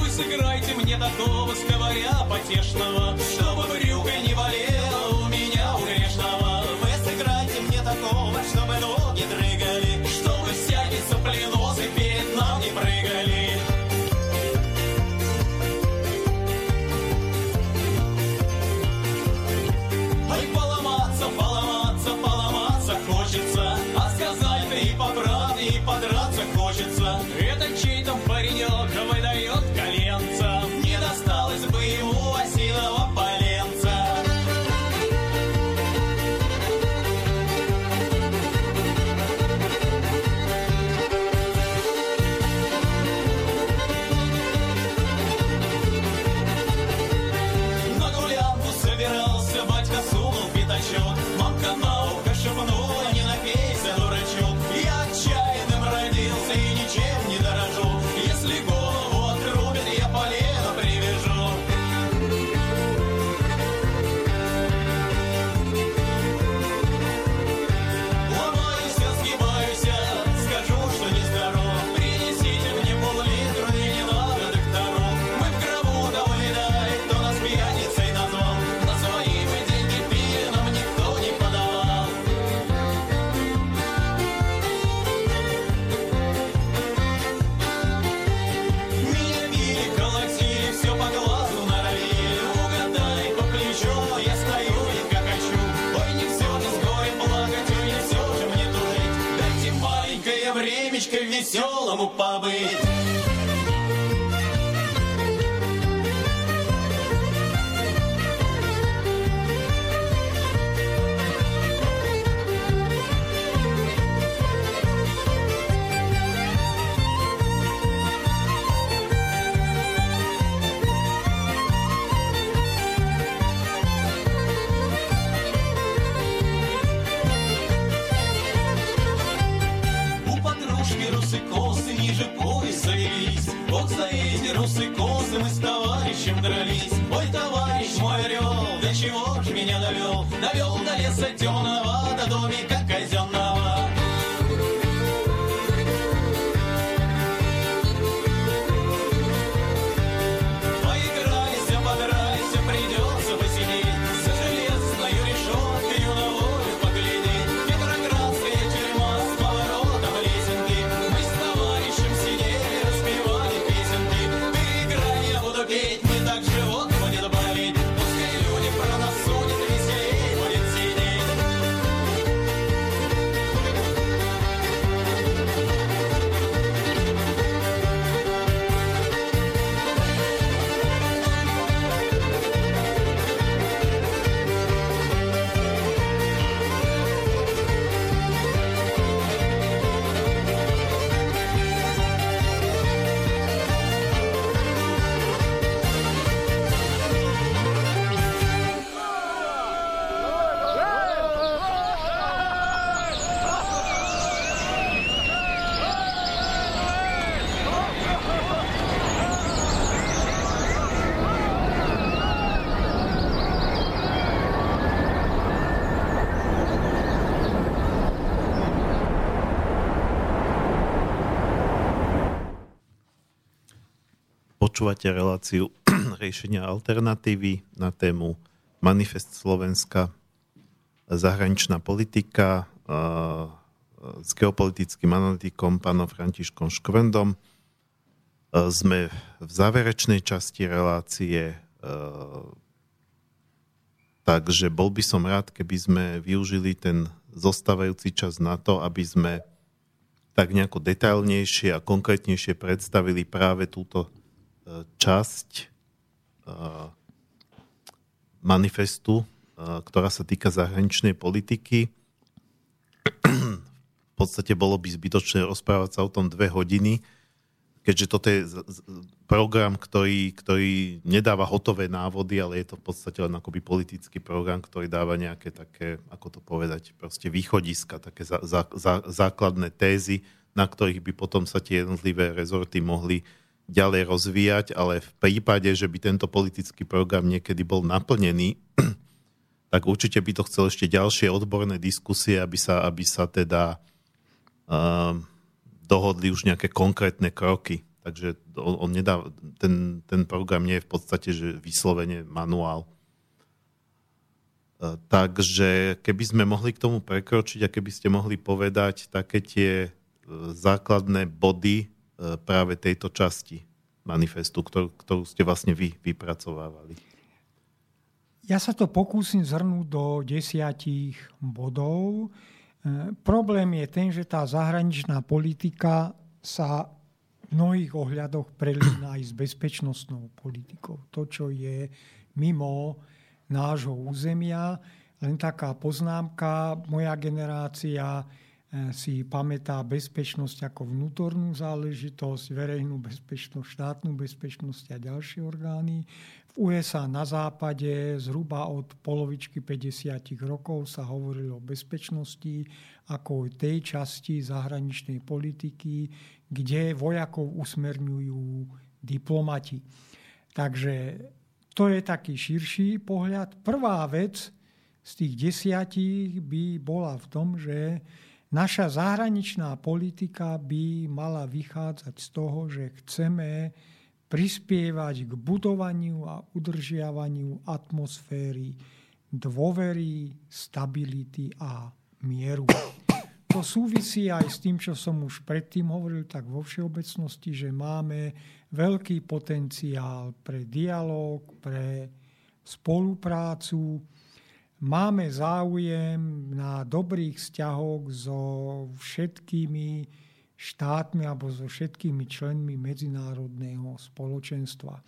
Вы сыграйте мне такого сковоря потешного, чтобы брюхо не болела. Počúvate reláciu riešenia alternatívy na tému Manifest Slovenska, zahraničná politika s geopolitickým analytikom pánom Františkom Škvendom. Sme v záverečnej časti relácie, takže bol by som rád, keby sme využili ten zostávajúci čas na to, aby sme tak nejako detailnejšie a konkrétnejšie predstavili práve túto časť e, manifestu, e, ktorá sa týka zahraničnej politiky. V podstate bolo by zbytočné rozprávať sa o tom dve hodiny, keďže toto je program, ktorý, ktorý nedáva hotové návody, ale je to v podstate len akoby politický program, ktorý dáva nejaké také, ako to povedať, proste východiska, také za, za, za, základné tézy, na ktorých by potom sa tie jednotlivé rezorty mohli ďalej rozvíjať, ale v prípade, že by tento politický program niekedy bol naplnený, tak určite by to chcel ešte ďalšie odborné diskusie, aby sa, aby sa teda uh, dohodli už nejaké konkrétne kroky Takže on, on nedá, ten, ten program nie je v podstate že vyslovene manuál. E, takže keby sme mohli k tomu prekročiť a keby ste mohli povedať také tie e, základné body práve tejto časti manifestu, ktorú, ktorú ste vlastne vy vypracovávali. Ja sa to pokúsim zhrnúť do desiatich bodov. Problém je ten, že tá zahraničná politika sa v mnohých ohľadoch prelína aj s bezpečnostnou politikou. To, čo je mimo nášho územia. Len taká poznámka, moja generácia si pamätá bezpečnosť ako vnútornú záležitosť, verejnú bezpečnosť, štátnu bezpečnosť a ďalšie orgány. V USA na západe zhruba od polovičky 50 rokov sa hovorilo o bezpečnosti ako o tej časti zahraničnej politiky, kde vojakov usmerňujú diplomati. Takže to je taký širší pohľad. Prvá vec z tých desiatich by bola v tom, že naša zahraničná politika by mala vychádzať z toho, že chceme prispievať k budovaniu a udržiavaniu atmosféry dôvery, stability a mieru to súvisí aj s tým, čo som už predtým hovoril, tak vo všeobecnosti, že máme veľký potenciál pre dialog, pre spoluprácu. Máme záujem na dobrých vzťahoch so všetkými štátmi alebo so všetkými členmi medzinárodného spoločenstva.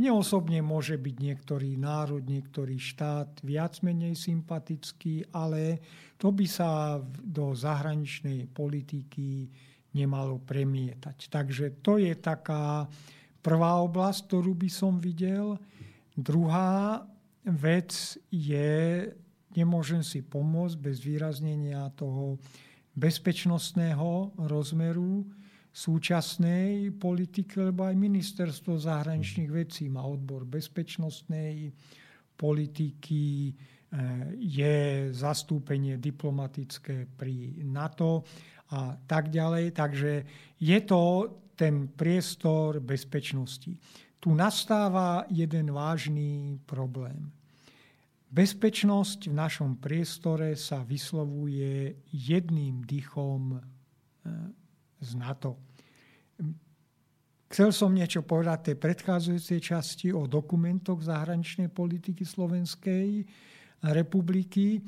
Mne osobne môže byť niektorý národ, niektorý štát viac menej sympatický, ale to by sa do zahraničnej politiky nemalo premietať. Takže to je taká prvá oblasť, ktorú by som videl. Druhá vec je, nemôžem si pomôcť bez výraznenia toho bezpečnostného rozmeru súčasnej politiky, lebo aj ministerstvo zahraničných vecí má odbor bezpečnostnej politiky, eh, je zastúpenie diplomatické pri NATO a tak ďalej. Takže je to ten priestor bezpečnosti. Tu nastáva jeden vážny problém. Bezpečnosť v našom priestore sa vyslovuje jedným dýchom e, z NATO. Chcel som niečo povedať tej predchádzajúcej časti o dokumentoch zahraničnej politiky Slovenskej republiky.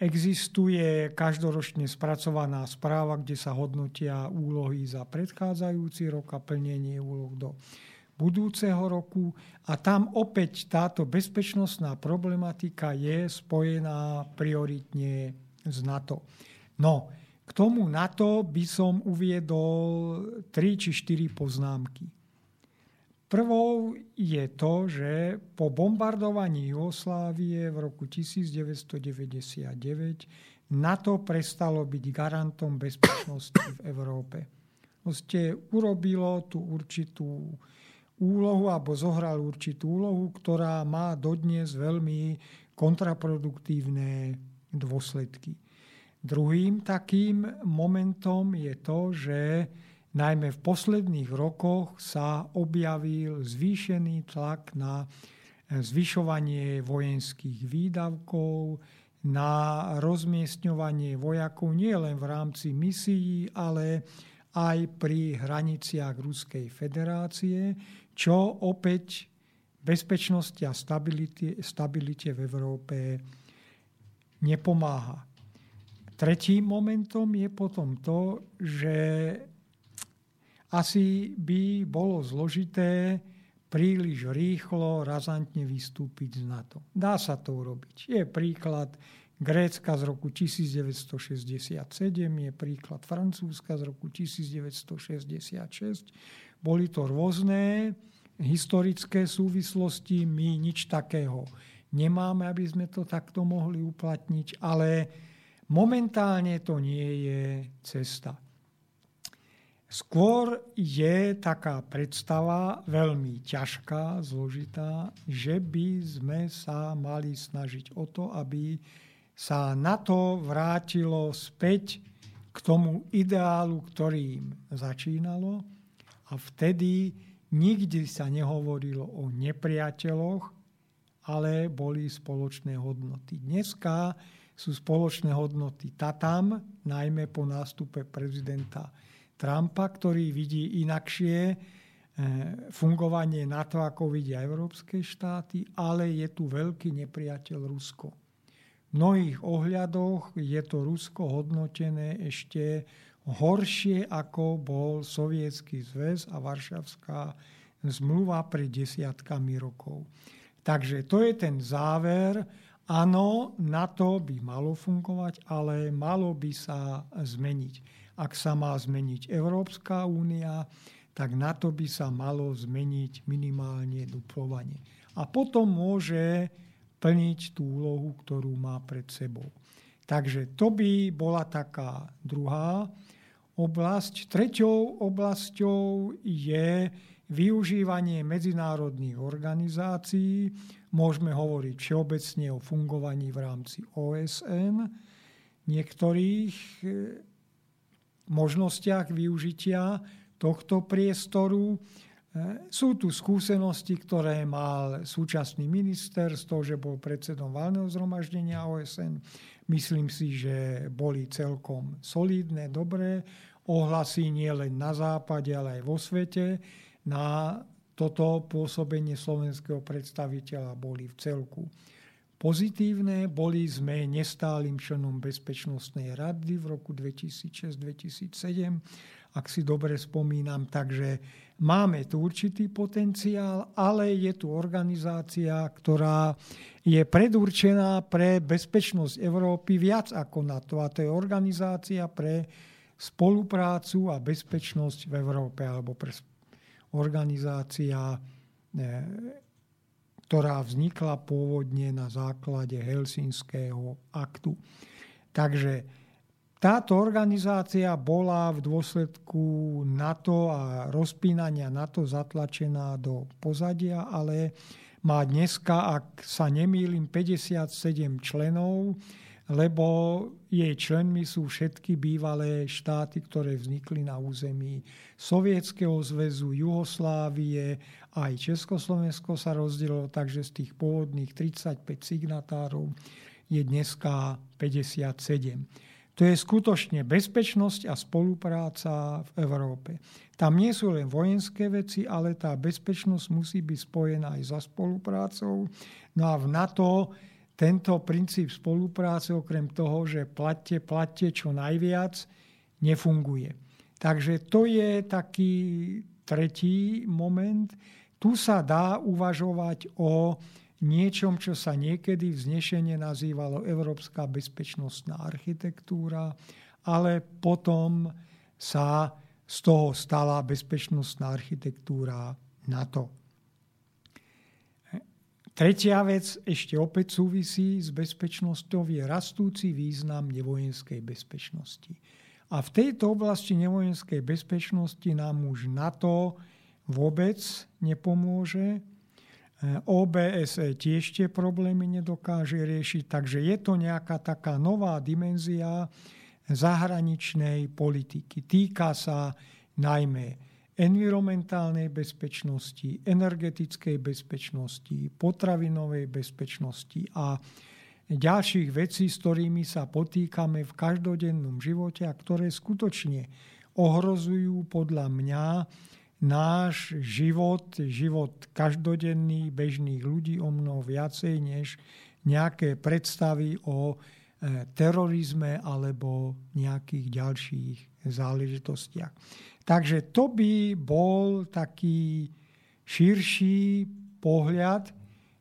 Existuje každoročne spracovaná správa, kde sa hodnotia úlohy za predchádzajúci rok a plnenie úloh do budúceho roku a tam opäť táto bezpečnostná problematika je spojená prioritne s NATO. No, k tomu NATO by som uviedol 3 či 4 poznámky. Prvou je to, že po bombardovaní Jugoslávie v roku 1999 NATO prestalo byť garantom bezpečnosti v Európe. Proste urobilo tú určitú úlohu alebo zohral určitú úlohu, ktorá má dodnes veľmi kontraproduktívne dôsledky. Druhým takým momentom je to, že najmä v posledných rokoch sa objavil zvýšený tlak na zvyšovanie vojenských výdavkov, na rozmiestňovanie vojakov nielen v rámci misií, ale aj pri hraniciach Ruskej federácie, čo opäť bezpečnosti a stabilite, stabilite v Európe nepomáha. Tretím momentom je potom to, že asi by bolo zložité príliš rýchlo, razantne vystúpiť z NATO. Dá sa to urobiť. Je príklad Grécka z roku 1967, je príklad Francúzska z roku 1966. Boli to rôzne historické súvislosti, my nič takého nemáme, aby sme to takto mohli uplatniť, ale momentálne to nie je cesta. Skôr je taká predstava veľmi ťažká, zložitá, že by sme sa mali snažiť o to, aby sa na to vrátilo späť k tomu ideálu, ktorým začínalo a vtedy nikdy sa nehovorilo o nepriateľoch, ale boli spoločné hodnoty. Dneska sú spoločné hodnoty tam, najmä po nástupe prezidenta Trumpa, ktorý vidí inakšie e, fungovanie NATO, ako vidia európske štáty, ale je tu veľký nepriateľ Rusko. V mnohých ohľadoch je to Rusko hodnotené ešte horšie, ako bol Sovietský zväz a Varšavská zmluva pred desiatkami rokov. Takže to je ten záver. Áno, NATO by malo fungovať, ale malo by sa zmeniť. Ak sa má zmeniť Európska únia, tak na to by sa malo zmeniť minimálne duplovanie. A potom môže plniť tú úlohu, ktorú má pred sebou. Takže to by bola taká druhá oblasť. Treťou oblasťou je využívanie medzinárodných organizácií. Môžeme hovoriť všeobecne o fungovaní v rámci OSN. Niektorých možnostiach využitia tohto priestoru. E, sú tu skúsenosti, ktoré mal súčasný minister z toho, že bol predsedom valného zhromaždenia OSN. Myslím si, že boli celkom solidné, dobré ohlasy nie len na západe, ale aj vo svete. Na toto pôsobenie slovenského predstaviteľa boli v celku pozitívne. Boli sme nestálym členom Bezpečnostnej rady v roku 2006-2007, ak si dobre spomínam. Takže máme tu určitý potenciál, ale je tu organizácia, ktorá je predurčená pre bezpečnosť Európy viac ako na to. A to je organizácia pre spoluprácu a bezpečnosť v Európe, alebo pre organizácia eh, ktorá vznikla pôvodne na základe Helsinského aktu. Takže táto organizácia bola v dôsledku NATO a rozpínania NATO zatlačená do pozadia, ale má dneska, ak sa nemýlim, 57 členov, lebo jej členmi sú všetky bývalé štáty, ktoré vznikli na území Sovietskeho zväzu, Juhoslávie, aj Československo sa rozdelilo, takže z tých pôvodných 35 signatárov je dneska 57. To je skutočne bezpečnosť a spolupráca v Európe. Tam nie sú len vojenské veci, ale tá bezpečnosť musí byť spojená aj za spoluprácou. No a v NATO tento princíp spolupráce, okrem toho, že platte, platte čo najviac, nefunguje. Takže to je taký tretí moment. Tu sa dá uvažovať o niečom, čo sa niekedy vznešene nazývalo Európska bezpečnostná architektúra, ale potom sa z toho stala bezpečnostná architektúra NATO. Tretia vec ešte opäť súvisí s bezpečnosťou je rastúci význam nevojenskej bezpečnosti. A v tejto oblasti nevojenskej bezpečnosti nám už NATO vôbec nepomôže. OBSE tiež tie problémy nedokáže riešiť, takže je to nejaká taká nová dimenzia zahraničnej politiky. Týka sa najmä environmentálnej bezpečnosti, energetickej bezpečnosti, potravinovej bezpečnosti a ďalších vecí, s ktorými sa potýkame v každodennom živote a ktoré skutočne ohrozujú podľa mňa náš život, život každodenný bežných ľudí o mnoho viacej než nejaké predstavy o terorizme alebo nejakých ďalších záležitostiach. Takže to by bol taký širší pohľad,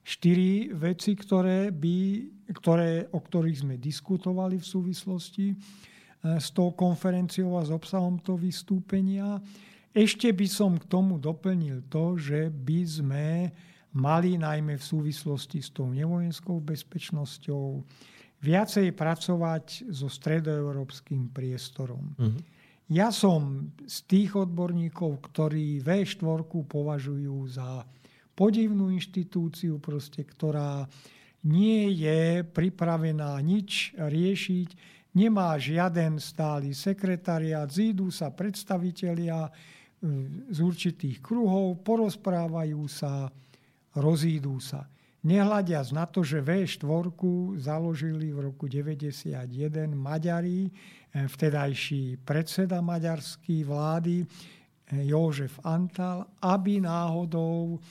štyri veci, ktoré by, ktoré, o ktorých sme diskutovali v súvislosti e, s tou konferenciou a s obsahom toho vystúpenia. Ešte by som k tomu doplnil to, že by sme mali najmä v súvislosti s tou nevojenskou bezpečnosťou viacej pracovať so stredoeurópskym priestorom. Uh-huh. Ja som z tých odborníkov, ktorí V4 považujú za podivnú inštitúciu, proste, ktorá nie je pripravená nič riešiť, nemá žiaden stály sekretariat, zídu sa predstavitelia z určitých kruhov, porozprávajú sa, rozídú sa. Nehľadiac na to, že V4 založili v roku 1991 Maďari, eh, vtedajší predseda maďarskej vlády eh, Jožef Antal, aby náhodou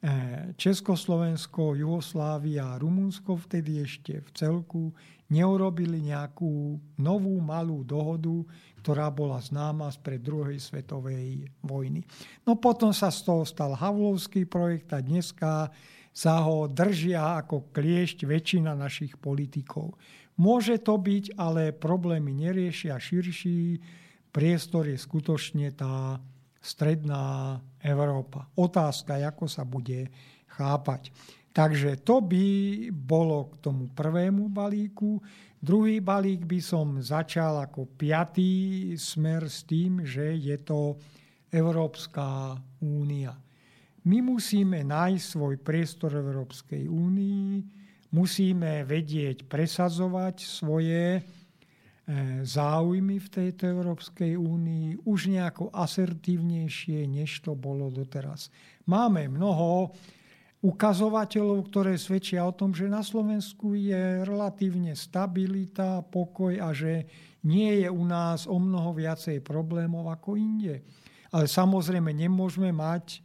eh, Československo, Jugoslávia a Rumunsko vtedy ešte v celku neurobili nejakú novú malú dohodu, ktorá bola známa spred druhej svetovej vojny. No potom sa z toho stal Havlovský projekt a dneska sa ho držia ako kliešť väčšina našich politikov. Môže to byť, ale problémy neriešia širší. Priestor je skutočne tá stredná Európa. Otázka, ako sa bude chápať. Takže to by bolo k tomu prvému balíku. Druhý balík by som začal ako piatý smer s tým, že je to Európska únia. My musíme nájsť svoj priestor v Európskej únii, musíme vedieť presazovať svoje e, záujmy v tejto Európskej únii už nejako asertívnejšie, než to bolo doteraz. Máme mnoho ukazovateľov, ktoré svedčia o tom, že na Slovensku je relatívne stabilita, pokoj a že nie je u nás o mnoho viacej problémov ako inde. Ale samozrejme nemôžeme mať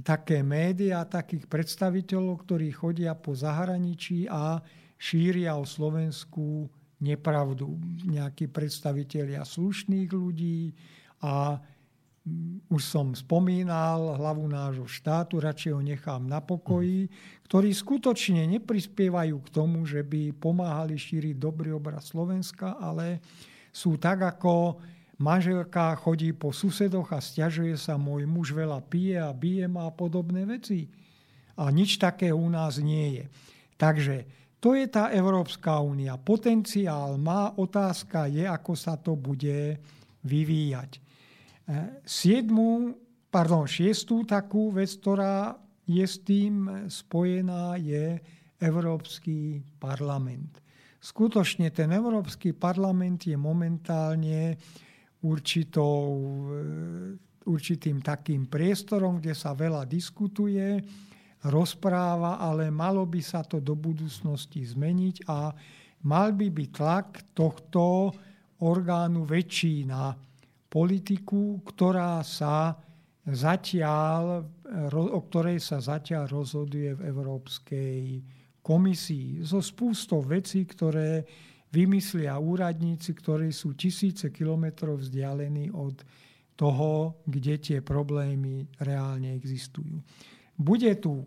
také médiá, takých predstaviteľov, ktorí chodia po zahraničí a šíria o Slovensku nepravdu. Nejakí predstavitelia slušných ľudí a už som spomínal hlavu nášho štátu, radšej ho nechám na pokoji, ktorí skutočne neprispievajú k tomu, že by pomáhali šíriť dobrý obraz Slovenska, ale sú tak ako manželka chodí po susedoch a stiažuje sa, môj muž veľa pije a bije ma a podobné veci. A nič také u nás nie je. Takže to je tá Európska únia. Potenciál má, otázka je, ako sa to bude vyvíjať. E, siedmu, pardon, šiestú takú vec, ktorá je s tým spojená, je Európsky parlament. Skutočne ten Európsky parlament je momentálne určitou, eh, určitým takým priestorom, kde sa veľa diskutuje, rozpráva, ale malo by sa to do budúcnosti zmeniť a mal by byť tlak tohto orgánu väčší na politiku, ktorá sa zatiaľ, o ktorej sa zatiaľ rozhoduje v Európskej komisii. So spústou vecí, ktoré vymyslia úradníci, ktorí sú tisíce kilometrov vzdialení od toho, kde tie problémy reálne existujú. Bude tu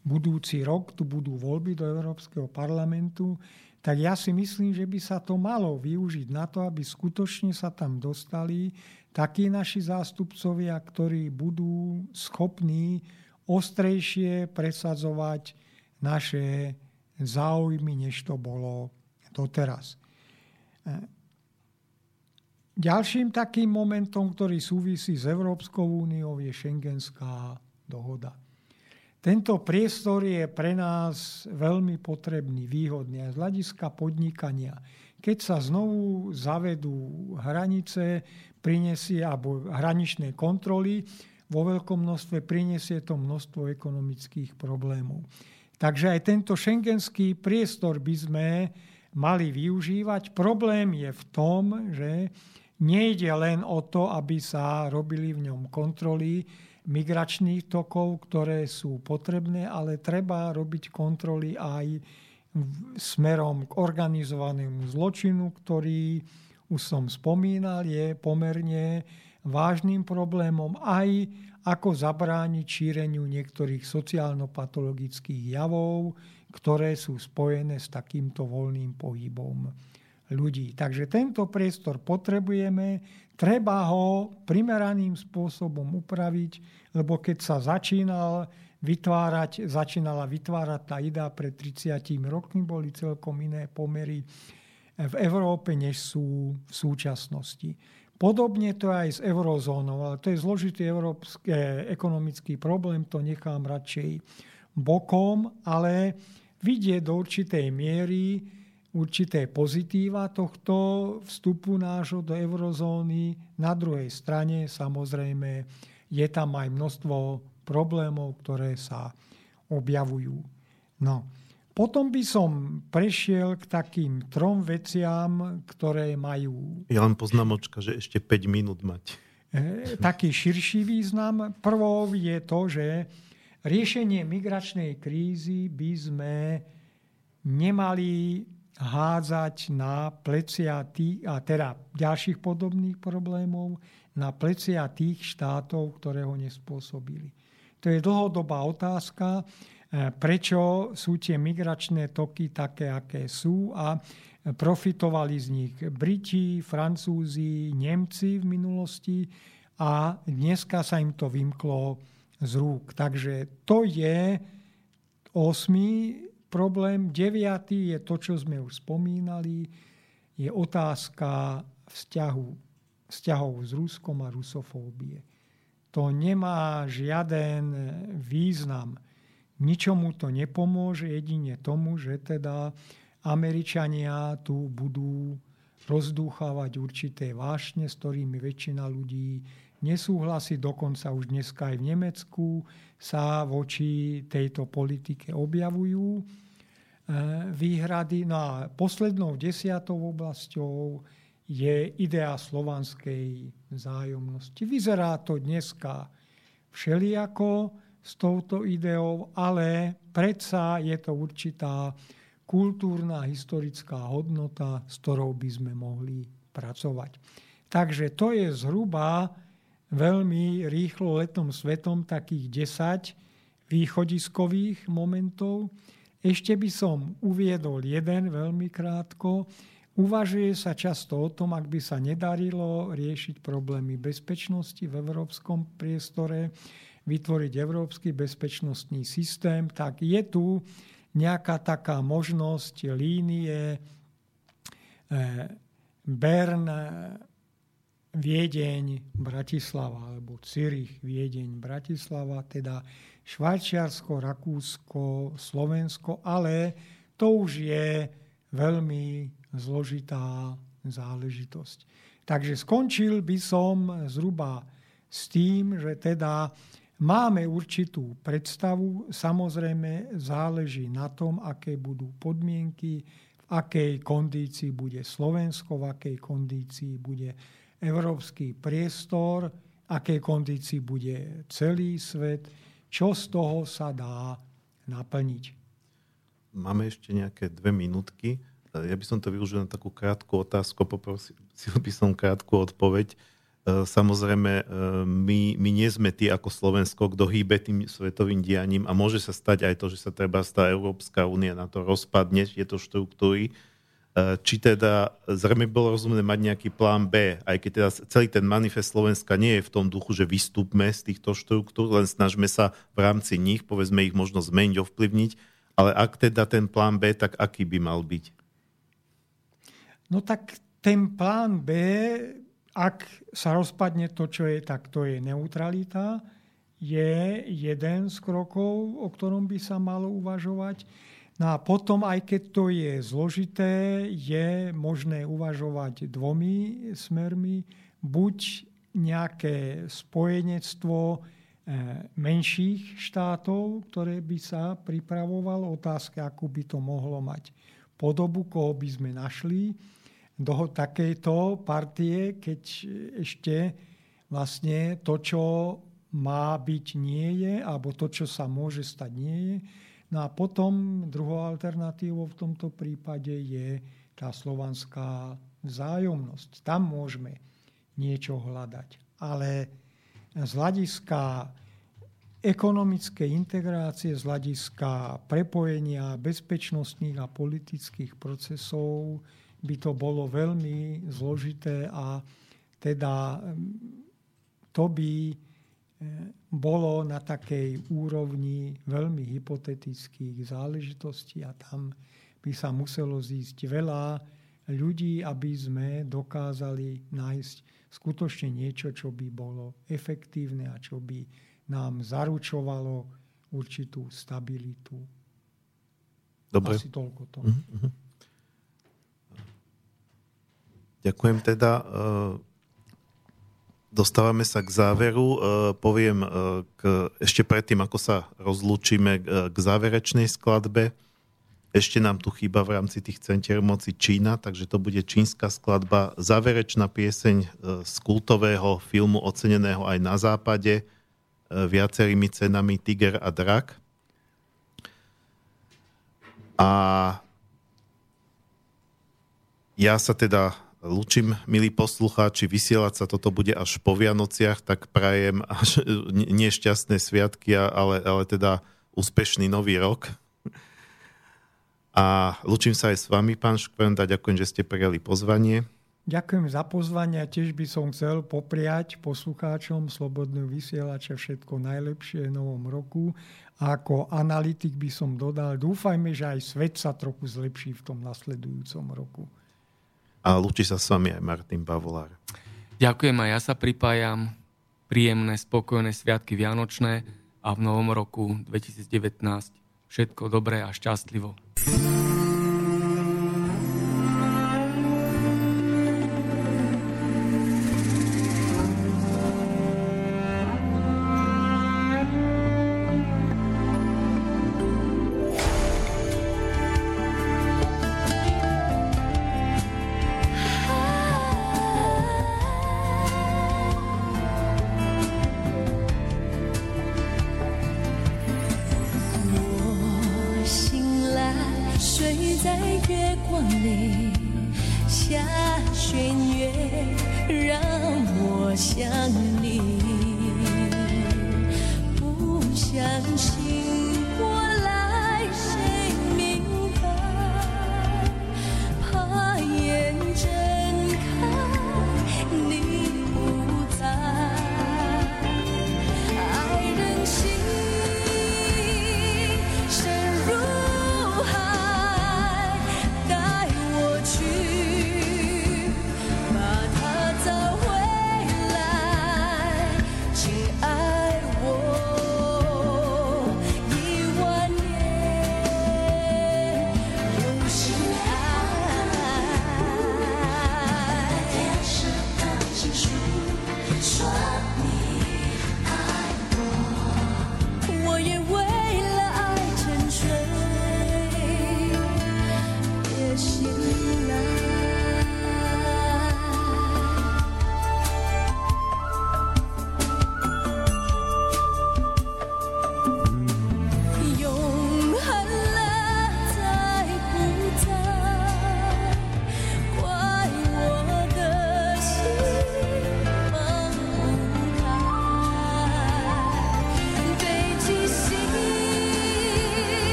budúci rok, tu budú voľby do Európskeho parlamentu, tak ja si myslím, že by sa to malo využiť na to, aby skutočne sa tam dostali takí naši zástupcovia, ktorí budú schopní ostrejšie presadzovať naše záujmy, než to bolo doteraz. E, ďalším takým momentom, ktorý súvisí s Európskou úniou, je šengenská dohoda. Tento priestor je pre nás veľmi potrebný, výhodný aj z hľadiska podnikania. Keď sa znovu zavedú hranice, prinesie, alebo hraničné kontroly, vo veľkom množstve prinesie to množstvo ekonomických problémov. Takže aj tento šengenský priestor by sme mali využívať. Problém je v tom, že nejde len o to, aby sa robili v ňom kontroly migračných tokov, ktoré sú potrebné, ale treba robiť kontroly aj smerom k organizovanému zločinu, ktorý, už som spomínal, je pomerne vážnym problémom aj ako zabrániť šíreniu niektorých sociálno-patologických javov, ktoré sú spojené s takýmto voľným pohybom ľudí. Takže tento priestor potrebujeme, treba ho primeraným spôsobom upraviť, lebo keď sa začínal vytvárať, začínala vytvárať tá idea pred 30 rokmi, boli celkom iné pomery v Európe, než sú v súčasnosti. Podobne to aj s eurozónou, ale to je zložitý európsky ekonomický problém, to nechám radšej bokom, ale vidie do určitej miery určité pozitíva tohto vstupu nášho do eurozóny. Na druhej strane samozrejme je tam aj množstvo problémov, ktoré sa objavujú. No. Potom by som prešiel k takým trom veciam, ktoré majú... Ja len poznámočka, že ešte 5 minút mať. E, taký širší význam. Prvou je to, že riešenie migračnej krízy by sme nemali hádzať na plecia tých, a teda ďalších podobných problémov, na plecia tých štátov, ktoré ho nespôsobili. To je dlhodobá otázka E, prečo sú tie migračné toky také, aké sú a profitovali z nich Briti, Francúzi, Nemci v minulosti a dneska sa im to vymklo z rúk. Takže to je osmý problém. Deviatý je to, čo sme už spomínali, je otázka vzťahu, vzťahov s Ruskom a rusofóbie. To nemá žiaden význam ničomu to nepomôže, jedine tomu, že teda Američania tu budú rozdúchávať určité vášne, s ktorými väčšina ľudí nesúhlasí. Dokonca už dneska aj v Nemecku sa voči tejto politike objavujú e, výhrady. No a poslednou desiatou oblasťou je idea slovanskej vzájomnosti. Vyzerá to dneska všelijako, s touto ideou, ale predsa je to určitá kultúrna, historická hodnota, s ktorou by sme mohli pracovať. Takže to je zhruba veľmi rýchlo letom svetom takých 10 východiskových momentov. Ešte by som uviedol jeden veľmi krátko. Uvažuje sa často o tom, ak by sa nedarilo riešiť problémy bezpečnosti v európskom priestore, vytvoriť európsky bezpečnostný systém, tak je tu nejaká taká možnosť línie eh, Bern, Viedeň, Bratislava, alebo Cyrich, Viedeň, Bratislava, teda Švajčiarsko, Rakúsko, Slovensko, ale to už je veľmi zložitá záležitosť. Takže skončil by som zhruba s tým, že teda Máme určitú predstavu, samozrejme záleží na tom, aké budú podmienky, v akej kondícii bude Slovensko, v akej kondícii bude európsky priestor, akej kondícii bude celý svet, čo z toho sa dá naplniť. Máme ešte nejaké dve minútky. Ja by som to využil na takú krátku otázku, poprosil by som krátku odpoveď. E, samozrejme, e, my, my nie sme tí ako Slovensko, kto hýbe tým svetovým dianím a môže sa stať aj to, že sa treba tá Európska únia na to rozpadne, tieto štruktúry. E, či teda zrejme bolo rozumné mať nejaký plán B, aj keď teda celý ten manifest Slovenska nie je v tom duchu, že vystúpme z týchto štruktúr, len snažme sa v rámci nich, povedzme ich možno zmeniť, ovplyvniť, ale ak teda ten plán B, tak aký by mal byť? No tak ten plán B ak sa rozpadne to, čo je, tak to je neutralita. Je jeden z krokov, o ktorom by sa malo uvažovať. No a potom, aj keď to je zložité, je možné uvažovať dvomi smermi. Buď nejaké spojenectvo eh, menších štátov, ktoré by sa pripravovalo. Otázka, akú by to mohlo mať podobu, koho by sme našli do takejto partie, keď ešte vlastne to, čo má byť, nie je, alebo to, čo sa môže stať, nie je. No a potom druhou alternatívou v tomto prípade je tá slovanská vzájomnosť. Tam môžeme niečo hľadať. Ale z hľadiska ekonomickej integrácie, z hľadiska prepojenia bezpečnostných a politických procesov by to bolo veľmi zložité a teda to by bolo na takej úrovni veľmi hypotetických záležitostí a tam by sa muselo zísť veľa ľudí, aby sme dokázali nájsť skutočne niečo, čo by bolo efektívne a čo by nám zaručovalo určitú stabilitu. Dobre. Asi toľko to. Mm-hmm. Ďakujem teda. Dostávame sa k záveru. E, poviem e, k, ešte predtým, ako sa rozlúčime e, k záverečnej skladbe. Ešte nám tu chýba v rámci tých centier moci Čína, takže to bude čínska skladba. Záverečná pieseň z kultového filmu oceneného aj na západe viacerými cenami Tiger a Drak. A ja sa teda Lučím, milí poslucháči, vysielať sa toto bude až po Vianociach, tak prajem až nešťastné sviatky, ale, ale teda úspešný nový rok. A lučím sa aj s vami, pán Škvenda, ďakujem, že ste prijali pozvanie. Ďakujem za pozvanie a tiež by som chcel popriať poslucháčom Slobodného vysielača všetko najlepšie v novom roku. A ako analytik by som dodal, dúfajme, že aj svet sa trochu zlepší v tom nasledujúcom roku a lúči sa s vami aj Martin Bavolár. Ďakujem a ja sa pripájam. Príjemné, spokojné sviatky Vianočné a v novom roku 2019 všetko dobré a šťastlivo.